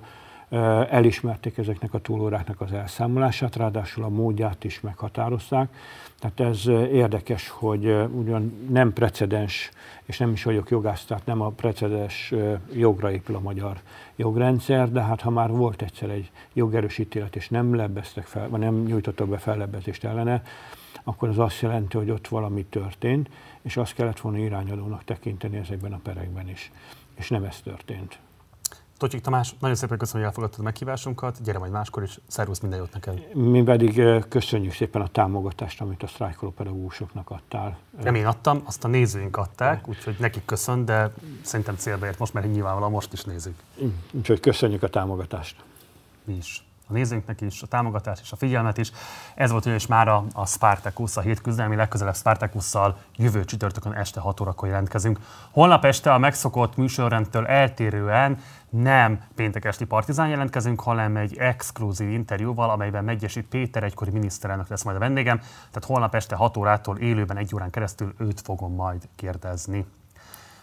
Q: elismerték ezeknek a túlóráknak az elszámolását, ráadásul a módját is meghatározták. Tehát ez érdekes, hogy ugyan nem precedens, és nem is vagyok jogász, tehát nem a precedens jogra épül a magyar jogrendszer, de hát ha már volt egyszer egy jogerős ítélet, és nem lebbeztek fel, vagy nem nyújtottak be fellebbezést ellene, akkor az azt jelenti, hogy ott valami történt, és azt kellett volna irányadónak tekinteni ezekben a perekben is. És nem ez történt.
A: Tocsik Tamás, nagyon szépen köszönöm, hogy elfogadtad a meghívásunkat. Gyere majd máskor is. Szervusz, minden jót neked.
Q: Mi pedig köszönjük szépen a támogatást, amit a sztrájkoló pedagógusoknak adtál.
A: Nem én adtam, azt a nézőink adták, úgyhogy nekik köszön, de szerintem célba ért most, mert nyilvánvalóan most is nézik.
Q: Úgyhogy köszönjük a támogatást.
A: Mi is. a nézőnknek is, a támogatást és a figyelmet is. Ez volt ugyanis már a, a Spartacus, a hét küzdelmi legközelebb Spartacusszal jövő csütörtökön este 6 órakor jelentkezünk. Holnap este a megszokott műsorrendtől eltérően nem péntek esti partizán jelentkezünk, hanem egy exkluzív interjúval, amelyben Megyesi Péter egykori miniszterelnök lesz majd a vendégem. Tehát holnap este 6 órától élőben egy órán keresztül őt fogom majd kérdezni.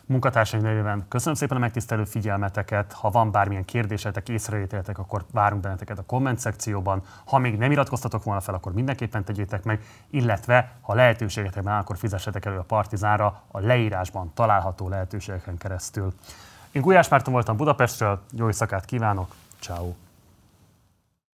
A: Munkatársaim nevében köszönöm szépen a megtisztelő figyelmeteket. Ha van bármilyen kérdésetek, észrevételetek, akkor várunk benneteket a komment szekcióban. Ha még nem iratkoztatok volna fel, akkor mindenképpen tegyétek meg, illetve ha lehetőségetek van, akkor fizessetek elő a Partizánra a leírásban található lehetőségeken keresztül. Én Gulyás Márton voltam Budapestről, jó éjszakát kívánok, ciao.